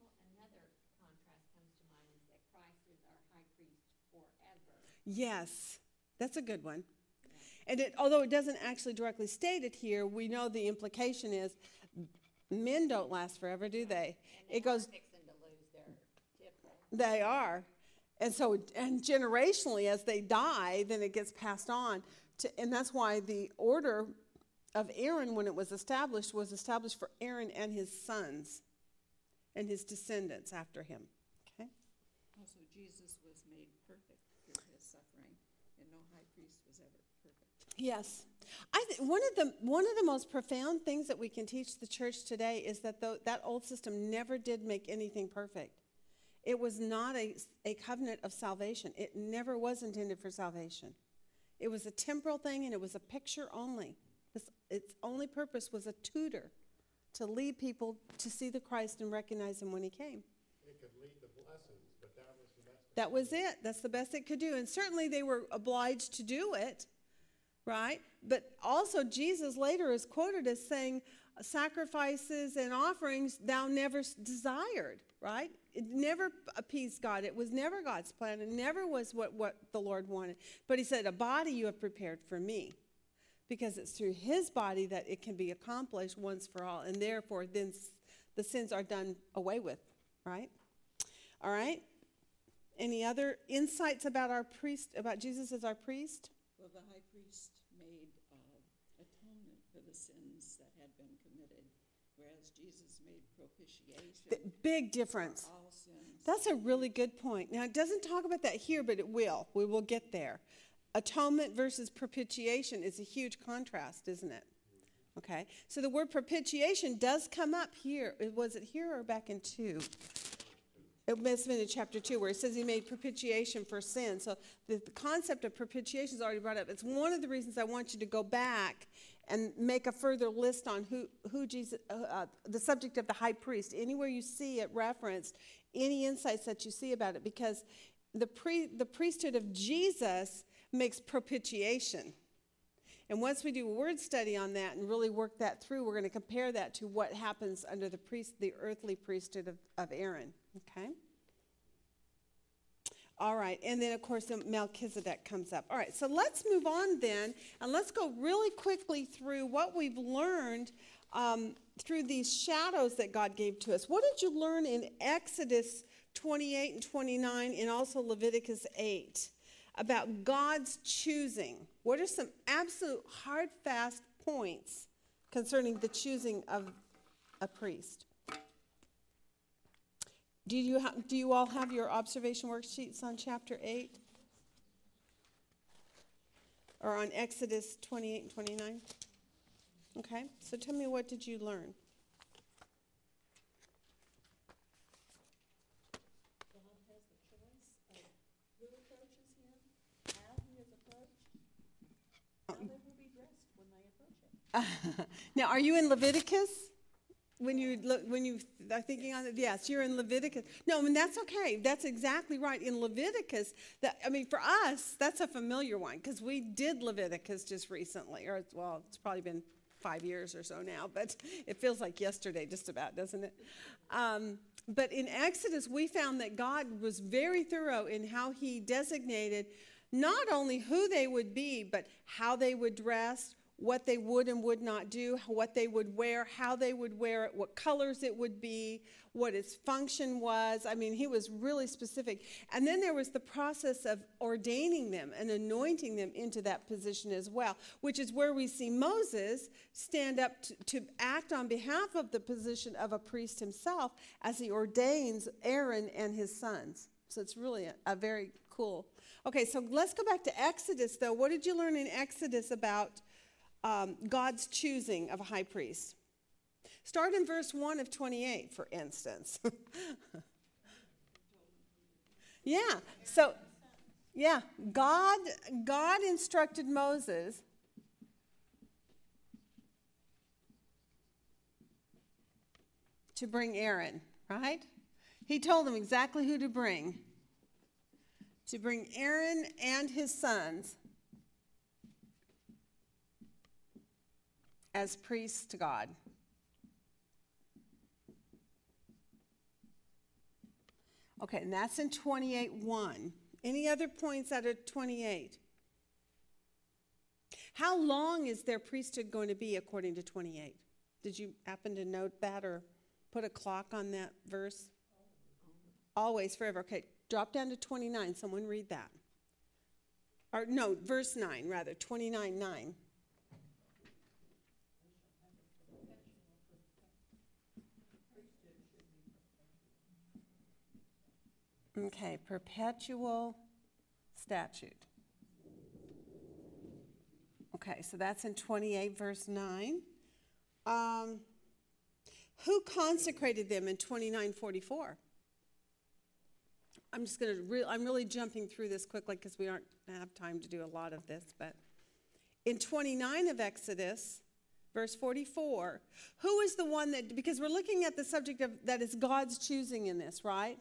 Well, another contrast comes to mind is that Christ is our high priest forever. Yes, that's a good one. And it, although it doesn't actually directly state it here, we know the implication is men don't last forever, do they? It goes, they are. And so, and generationally, as they die, then it gets passed on. To, and that's why the order of Aaron, when it was established, was established for Aaron and his sons and his descendants after him. Okay? Also, Jesus was made perfect through his suffering, and no high priest was ever perfect. Yes. I th- one of the one of the most profound things that we can teach the church today is that the, that old system never did make anything perfect. It was not a, a covenant of salvation. It never was intended for salvation. It was a temporal thing and it was a picture only. Its, its only purpose was a tutor to lead people to see the Christ and recognize him when he came. It could lead to blessings, but that was the best. That was it. That's the best it could do. And certainly they were obliged to do it, right? But also, Jesus later is quoted as saying, Sacrifices and offerings thou never desired, right? It never appeased God. It was never God's plan. It never was what, what the Lord wanted. But he said, A body you have prepared for me. Because it's through his body that it can be accomplished once for all. And therefore, then the sins are done away with, right? All right? Any other insights about our priest, about Jesus as our priest? Well, the high priest made uh, atonement for the sins that had been committed, whereas Jesus made propitiation Big difference. for all sins. That's a really good point. Now, it doesn't talk about that here, but it will. We will get there. Atonement versus propitiation is a huge contrast, isn't it? Okay. So the word propitiation does come up here. Was it here or back in 2? It must have been in chapter 2 where it says he made propitiation for sin. So the, the concept of propitiation is already brought up. It's one of the reasons I want you to go back and make a further list on who, who Jesus, uh, uh, the subject of the high priest. Anywhere you see it referenced, any insights that you see about it, because the, pre, the priesthood of Jesus makes propitiation. And once we do a word study on that and really work that through, we're going to compare that to what happens under the priest, the earthly priesthood of, of Aaron. Okay? All right, and then of course Melchizedek comes up. All right, so let's move on then, and let's go really quickly through what we've learned um, through these shadows that God gave to us. What did you learn in Exodus 28 and 29 and also Leviticus 8 about God's choosing? What are some absolute hard, fast points concerning the choosing of a priest? Do you, ha- do you all have your observation worksheets on chapter 8? Or on Exodus 28 and 29? Okay, so tell me what did you learn? God has the choice of who approaches him, how he is approached, how they will be dressed when they approach him. Now, are you in Leviticus? When you look, when you are thinking on it, yes, you're in Leviticus. No, I mean that's okay. That's exactly right. In Leviticus, that I mean for us, that's a familiar one because we did Leviticus just recently, or well, it's probably been five years or so now, but it feels like yesterday, just about, doesn't it? Um, but in Exodus, we found that God was very thorough in how He designated not only who they would be, but how they would dress, what they would and would not do, what they would wear, how they would wear it, what colors it would be, what its function was. I mean, he was really specific. And then there was the process of ordaining them and anointing them into that position as well, which is where we see Moses stand up to, to act on behalf of the position of a priest himself as he ordains Aaron and his sons. So it's really a, a very cool. Okay, so let's go back to Exodus, though. What did you learn in Exodus about um, God's choosing of a high priest? Start in verse 1 of 28, for instance. yeah, so, yeah, God, God instructed Moses to bring Aaron, right? He told him exactly who to bring. To bring Aaron and his sons as priests to God. Okay, and that's in 28 1. Any other points out of 28? How long is their priesthood going to be according to 28? Did you happen to note that or put a clock on that verse? Always, forever. Okay, drop down to 29. Someone read that. Or no, verse 9, rather, 29 Okay, perpetual statute. Okay, so that's in 28, verse 9. Um, who consecrated them in 2944? I'm just going to, re- I'm really jumping through this quickly because we aren't have time to do a lot of this, but in 29 of Exodus, verse 44, who is the one that, because we're looking at the subject of that is God's choosing in this, right?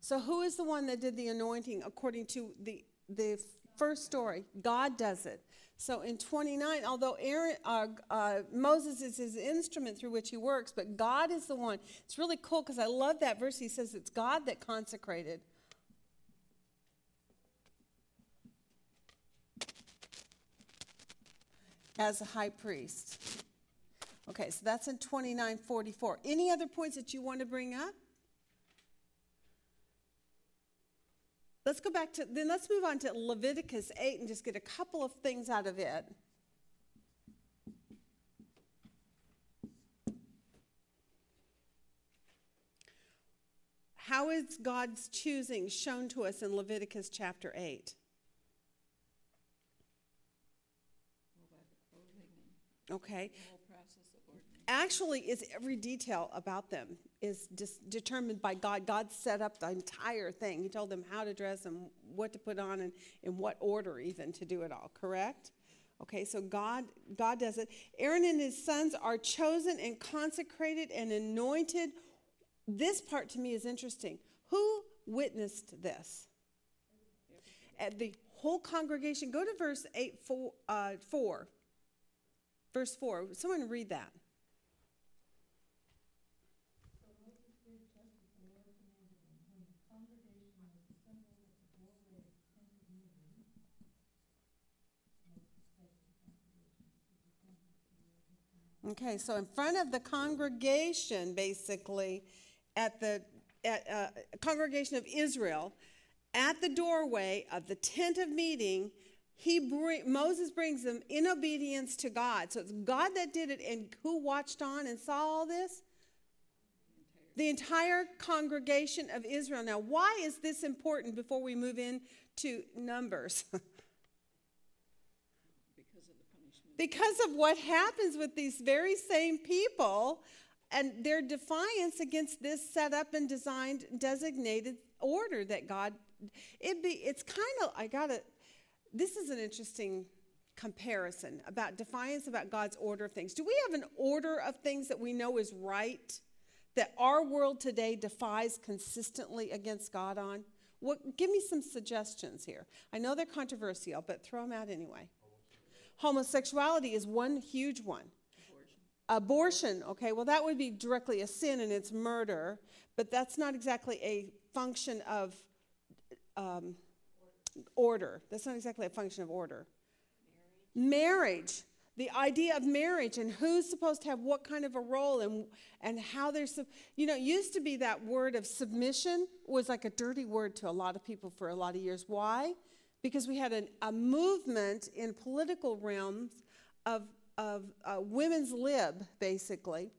So who is the one that did the anointing according to the the first story? God does it. So in 29, although Aaron, uh, uh, Moses is his instrument through which he works, but God is the one. It's really cool because I love that verse. He says it's God that consecrated. As a high priest. Okay, so that's in 2944. Any other points that you want to bring up? Let's go back to, then let's move on to Leviticus 8 and just get a couple of things out of it. How is God's choosing shown to us in Leviticus chapter 8? Well, by the clothing and Okay. the whole process of ordination. Actually, is every detail about them is determined by God. God set up the entire thing. He told them how to dress and what to put on and in what order even to do it all, correct? Okay, so God God does it. Aaron and his sons are chosen and consecrated and anointed. This part to me is interesting. Who witnessed this? At the whole congregation. Go to verse 8 4, uh, 4. Verse 4. Someone read that. Okay, so in front of the congregation, basically, at the at, uh, congregation of Israel, at the doorway of the tent of meeting, he bring, Moses brings them in obedience to God. So it's God that did it, and who watched on and saw all this? The entire congregation of Israel. Now, why is this important before we move into Numbers? because of the punishment. Because of what happens with these very same people and their defiance against this set up and designed designated order that God it be it's kind of I got to this is an interesting comparison about defiance about God's order of things. Do we have an order of things that we know is right that our world today defies consistently against God on? What give me some suggestions here. I know they're controversial, but throw them out anyway. Homosexuality is one huge one. Abortion, okay, well, that would be directly a sin and it's murder, but that's not exactly a function of um, order. That's not exactly a function of order. Marriage, the idea of marriage and who's supposed to have what kind of a role and, and how they're, sub- you know, it used to be that word of submission was like a dirty word to a lot of people for a lot of years. Why? Because we had an, a movement in political realms of, of uh, women's lib, basically,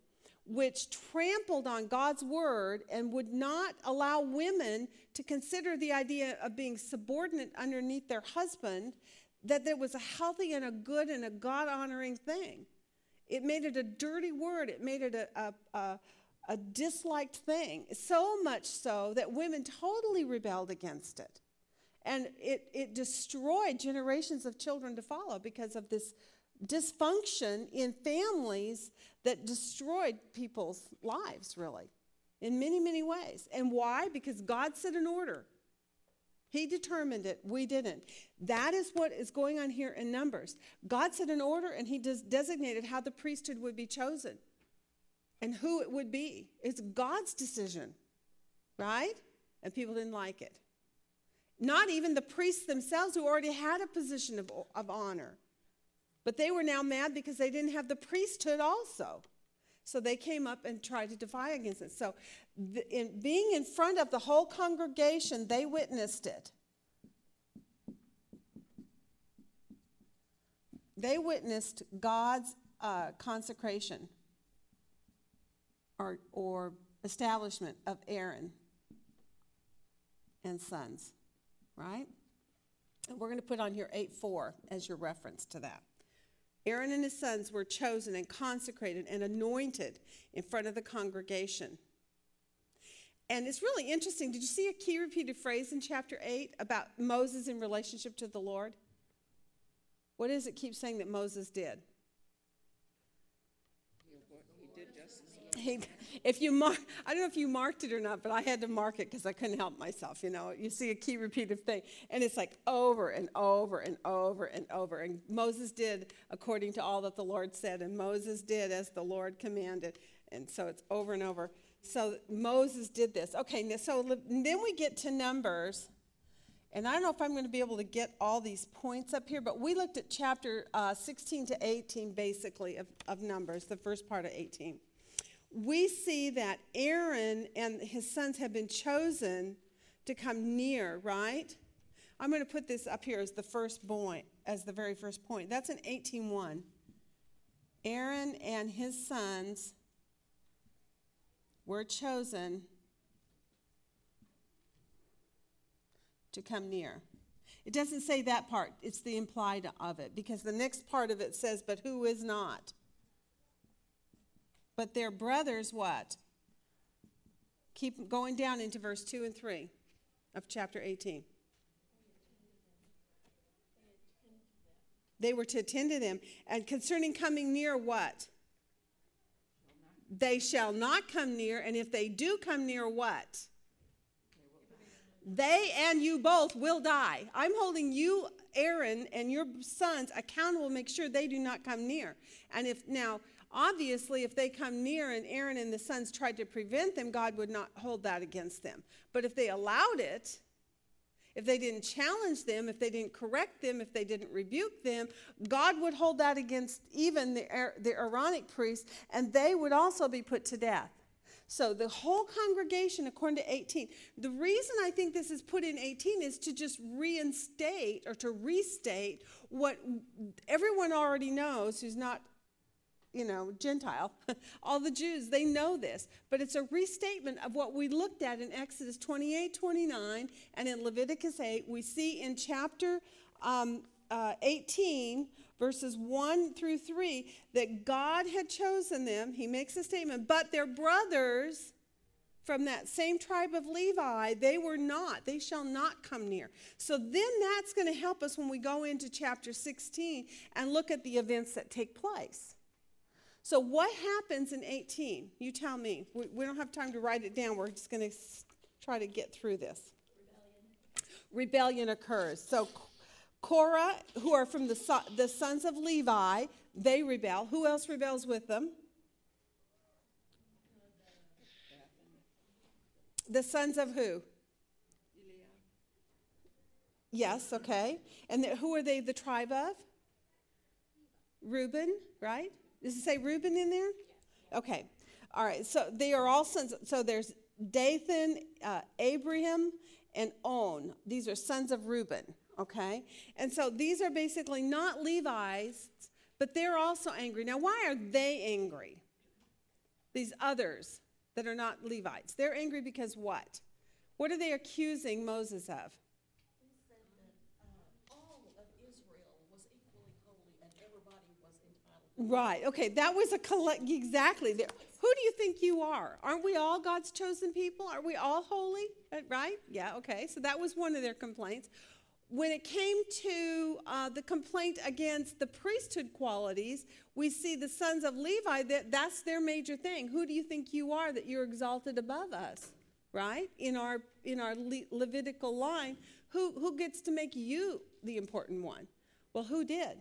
which trampled on God's word and would not allow women to consider the idea of being subordinate underneath their husband, that there was a healthy and a good and a God honoring thing. It made it a dirty word, it made it a, a, a, a disliked thing, so much so that women totally rebelled against it. And it, it destroyed generations of children to follow because of this dysfunction in families that destroyed people's lives, really, in many, many ways. And why? Because God set an order. He determined it, we didn't. That is what is going on here in Numbers. God set an order and He des- designated how the priesthood would be chosen and who it would be. It's God's decision, right? And people didn't like it. Not even the priests themselves, who already had a position of, of honor. But they were now mad because they didn't have the priesthood also. So they came up and tried to defy against it. So, the, in being in front of the whole congregation, they witnessed it. They witnessed God's uh, consecration or, or establishment of Aaron. and sons, right? And we're going to put on here 8 4 as your reference to that. Aaron and his sons were chosen and consecrated and anointed in front of the congregation. And it's really interesting. Did you see a key repeated phrase in chapter 8 about Moses in relationship to the Lord? What is it keep saying that Moses did? He wa- he did if you mark, I don't know if you marked it or not, but I had to mark it because I couldn't help myself. You know, you see a key repeated thing, and it's like over and over and over and over. And Moses did according to all that the Lord said, and Moses did as the Lord commanded, and so it's over and over. So Moses did this. Okay, so then we get to Numbers. And I don't know if I'm going to be able to get all these points up here, but we looked at chapter uh, 16 to 18, basically, of, of Numbers, the first part of 18. We see that Aaron and his sons have been chosen to come near, right? I'm going to put this up here as the first point, as the very first point. That's in 18.1. Aaron and his sons were chosen to come near. It doesn't say that part, it's the implied of it, because the next part of it says, But who is not? But their brothers, what? Keep going down into verse 2 and 3 of chapter 18. They were to attend to them. And concerning coming near, what? They shall not come near, and if they do come near, what? They and you both will die. I'm holding you, Aaron, and your sons accountable. Make sure they do not come near. And if now, obviously, if they come near and Aaron and the sons tried to prevent them, God would not hold that against them. But if they allowed it, if they didn't challenge them, if they didn't correct them, if they didn't rebuke them, God would hold that against even the, the Aaronic priests, and they would also be put to death. So the whole congregation, according to 18, the reason I think this is put in 18 is to just reinstate or to restate what everyone already knows who's not you know, Gentile, all the Jews, they know this. But it's a restatement of what we looked at in Exodus 28 29 and in Leviticus 8. We see in chapter um, uh, 18, verses 1 through 3, that God had chosen them. He makes a statement, but their brothers from that same tribe of Levi, they were not. They shall not come near. So then that's going to help us when we go into chapter 16 and look at the events that take place. So, what happens in 18? You tell me. We, we don't have time to write it down. We're just going to try to get through this. Rebellion, Rebellion occurs. So, Korah, who are from the, the sons of Levi, they rebel. Who else rebels with them? The sons of who? Yes, okay. And the, who are they the tribe of? Reuben, right? Does it say Reuben in there? Okay. All right. So they are all sons. So there's Dathan, uh, Abiram, and On. These are sons of Reuben. Okay. And so these are basically not Levites, but they're also angry. Now, why are they angry? These others that are not Levites. They're angry because what? What are they accusing Moses of? He said that uh, all of Israel was equally holy and everybody was entitled. Right. Okay. That was a collect. Exactly. There. Who do you think you are? Aren't we all God's chosen people? Are we all holy? Uh, Right? Yeah. Okay. So that was one of their complaints. When it came to uh, the complaint against the priesthood qualities, we see the sons of Levi that that's their major thing. Who do you think you are that you're exalted above us? Right? In our in our Le- Levitical line, who who gets to make you the important one? Well, who did?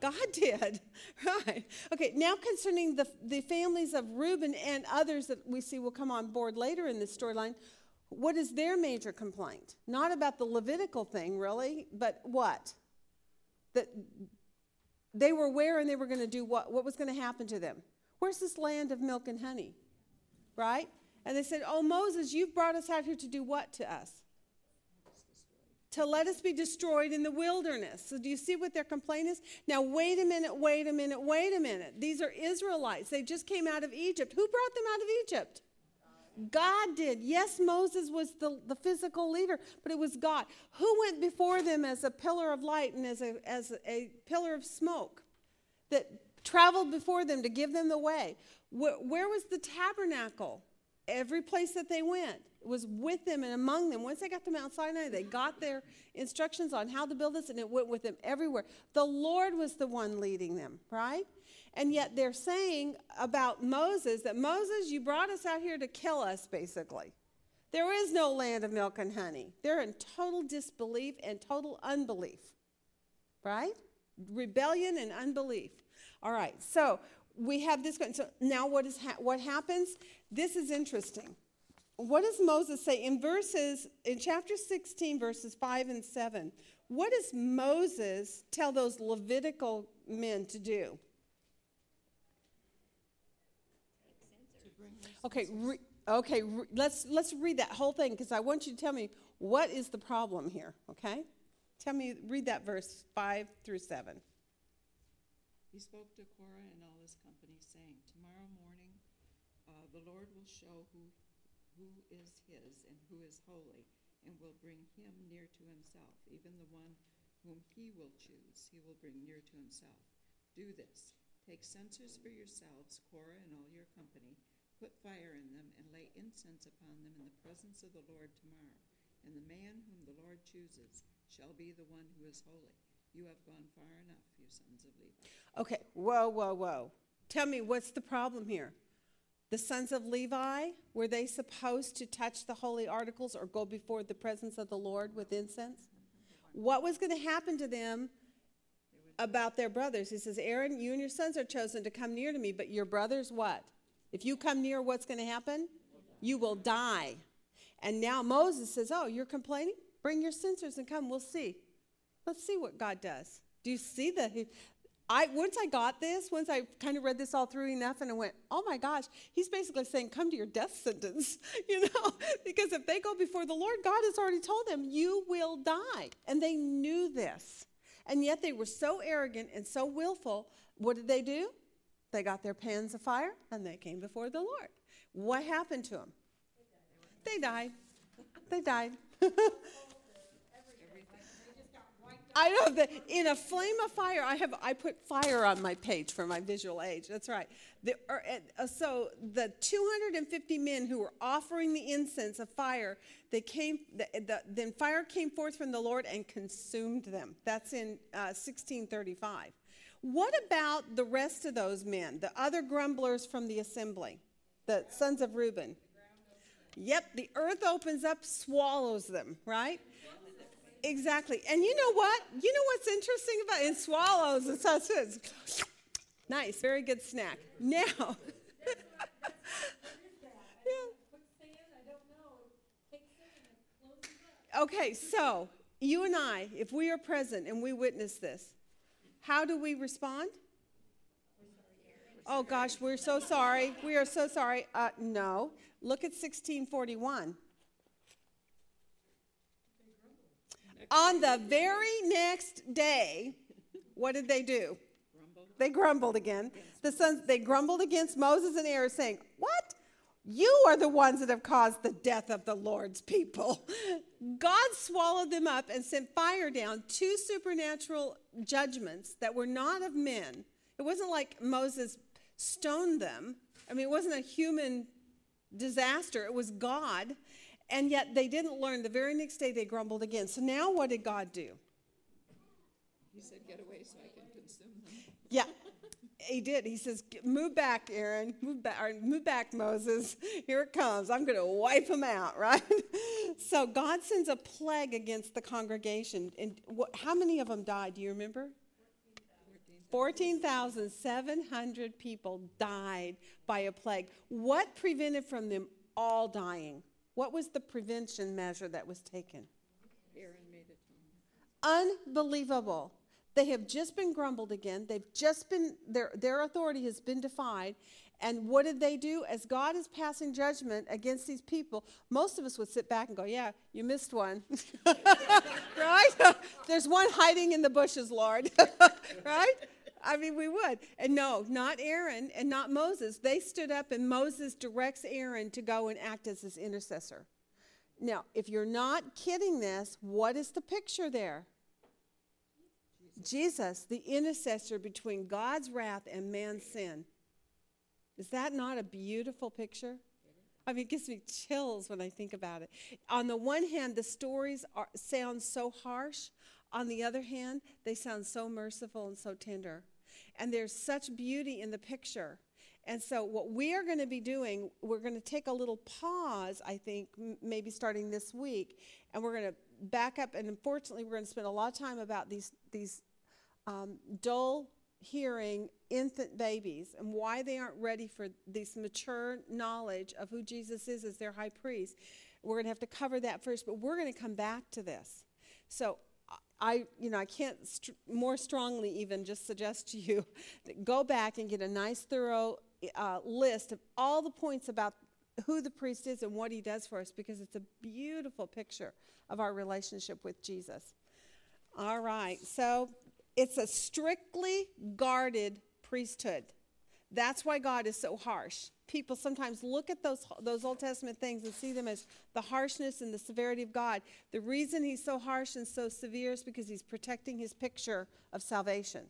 God did. Right. Okay, now concerning the, the families of Reuben and others that we see will come on board later in this storyline, what is their major complaint? Not about the Levitical thing, really, but what? That they were where and they were going to do what? What was going to happen to them? Where's this land of milk and honey? Right? And they said, Oh, Moses, you've brought us out here to do what to us? To let us be destroyed in the wilderness. So, do you see what their complaint is? Now, wait a minute, wait a minute, wait a minute. These are Israelites. They just came out of Egypt. Who brought them out of Egypt? God did. Yes, Moses was the, the physical leader, but it was God. Who went before them as a pillar of light and as a, as a pillar of smoke that traveled before them to give them the way? Where, where was the tabernacle? Every place that they went was with them and among them. Once they got to Mount Sinai, they got their instructions on how to build this, and it went with them everywhere. The Lord was the one leading them, right? And yet they're saying about Moses that Moses, you brought us out here to kill us, basically. There is no land of milk and honey. They're in total disbelief and total unbelief, right? Rebellion and unbelief. All right, so we have this. So now, what is ha- what happens? This is interesting. What does Moses say in verses in chapter 16, verses 5 and 7? What does Moses tell those Levitical men to do? Okay, re- okay. Re- let's let's read that whole thing because I want you to tell me what is the problem here. Okay, tell me. Read that verse five through seven. He spoke to Korah and all his company, saying, Tomorrow morning uh, the Lord will show who, who is his and who is holy, and will bring him near to himself. Even the one whom he will choose, he will bring near to himself. Do this. Take censers for yourselves, Korah and all your company. Put fire in them, and lay incense upon them in the presence of the Lord tomorrow. And the man whom the Lord chooses shall be the one who is holy. You have gone far enough, you sons of Levi. Okay, whoa, whoa, whoa. Tell me what's the problem here? The sons of Levi, were they supposed to touch the holy articles or go before the presence of the Lord with incense? What was going to happen to them about their brothers? He says, Aaron, you and your sons are chosen to come near to me, but your brothers, what? If you come near, what's going to happen? You will die. And now Moses says, Oh, you're complaining? Bring your censers and come. We'll see. Let's see what God does. Do you see the I once I got this, once I kind of read this all through enough and I went, "Oh my gosh, he's basically saying come to your death sentence." You know, because if they go before the Lord, God has already told them, "You will die." And they knew this. And yet they were so arrogant and so willful. What did they do? They got their pans of fire and they came before the Lord. What happened to them? They died. They died. I know that in a flame of fire, I have I put fire on my page for my visual age. That's right. The, uh, so the 250 men who were offering the incense of fire, they came. The, the, then fire came forth from the Lord and consumed them. That's in uh, 1635. What about the rest of those men, the other grumblers from the assembly, the sons of Reuben? Yep, the earth opens up, swallows them, right? Exactly. And you know what? You know what's interesting about it? swallows and is nice, very good snack. Now. Okay, so you and I, if we are present and we witness this, how do we respond? Oh gosh, we're so sorry. We are so sorry. Uh, no. Look at 1641. On the very next day, what did they do? Grumbled. They grumbled again. The sons they grumbled against Moses and Aaron, saying, What? You are the ones that have caused the death of the Lord's people. God swallowed them up and sent fire down, two supernatural judgments that were not of men. It wasn't like Moses stoned them. I mean, it wasn't a human disaster, it was God. And yet they didn't learn. The very next day they grumbled again. So now what did God do? He said, Get away so I can consume them. Yeah. He did. He says, "Move back, Aaron. Move back. Move back, Moses. Here it comes. I'm going to wipe them out." Right. so God sends a plague against the congregation, and what, how many of them died? Do you remember? 14,700 people died by a plague. What prevented from them all dying? What was the prevention measure that was taken? Aaron made atonement. Unbelievable. They have just been grumbled again. They've just been, their, their authority has been defied. And what did they do? As God is passing judgment against these people, most of us would sit back and go, Yeah, you missed one. right? There's one hiding in the bushes, Lord. right? I mean, we would. And no, not Aaron and not Moses. They stood up, and Moses directs Aaron to go and act as his intercessor. Now, if you're not kidding this, what is the picture there? Jesus, the intercessor between God's wrath and man's sin. Is that not a beautiful picture? I mean, it gives me chills when I think about it. On the one hand, the stories are, sound so harsh. On the other hand, they sound so merciful and so tender. And there's such beauty in the picture. And so, what we are going to be doing, we're going to take a little pause, I think, m- maybe starting this week, and we're going to back up. And unfortunately, we're going to spend a lot of time about these, these um, dull hearing infant babies and why they aren't ready for this mature knowledge of who Jesus is as their high priest. We're going to have to cover that first, but we're going to come back to this. So I, you know, I can't st- more strongly even just suggest to you go back and get a nice thorough uh, list of all the points about who the priest is and what he does for us because it's a beautiful picture of our relationship with Jesus. All right, so it's a strictly guarded priesthood. That's why God is so harsh. People sometimes look at those, those Old Testament things and see them as the harshness and the severity of God. The reason he's so harsh and so severe is because he's protecting his picture of salvation.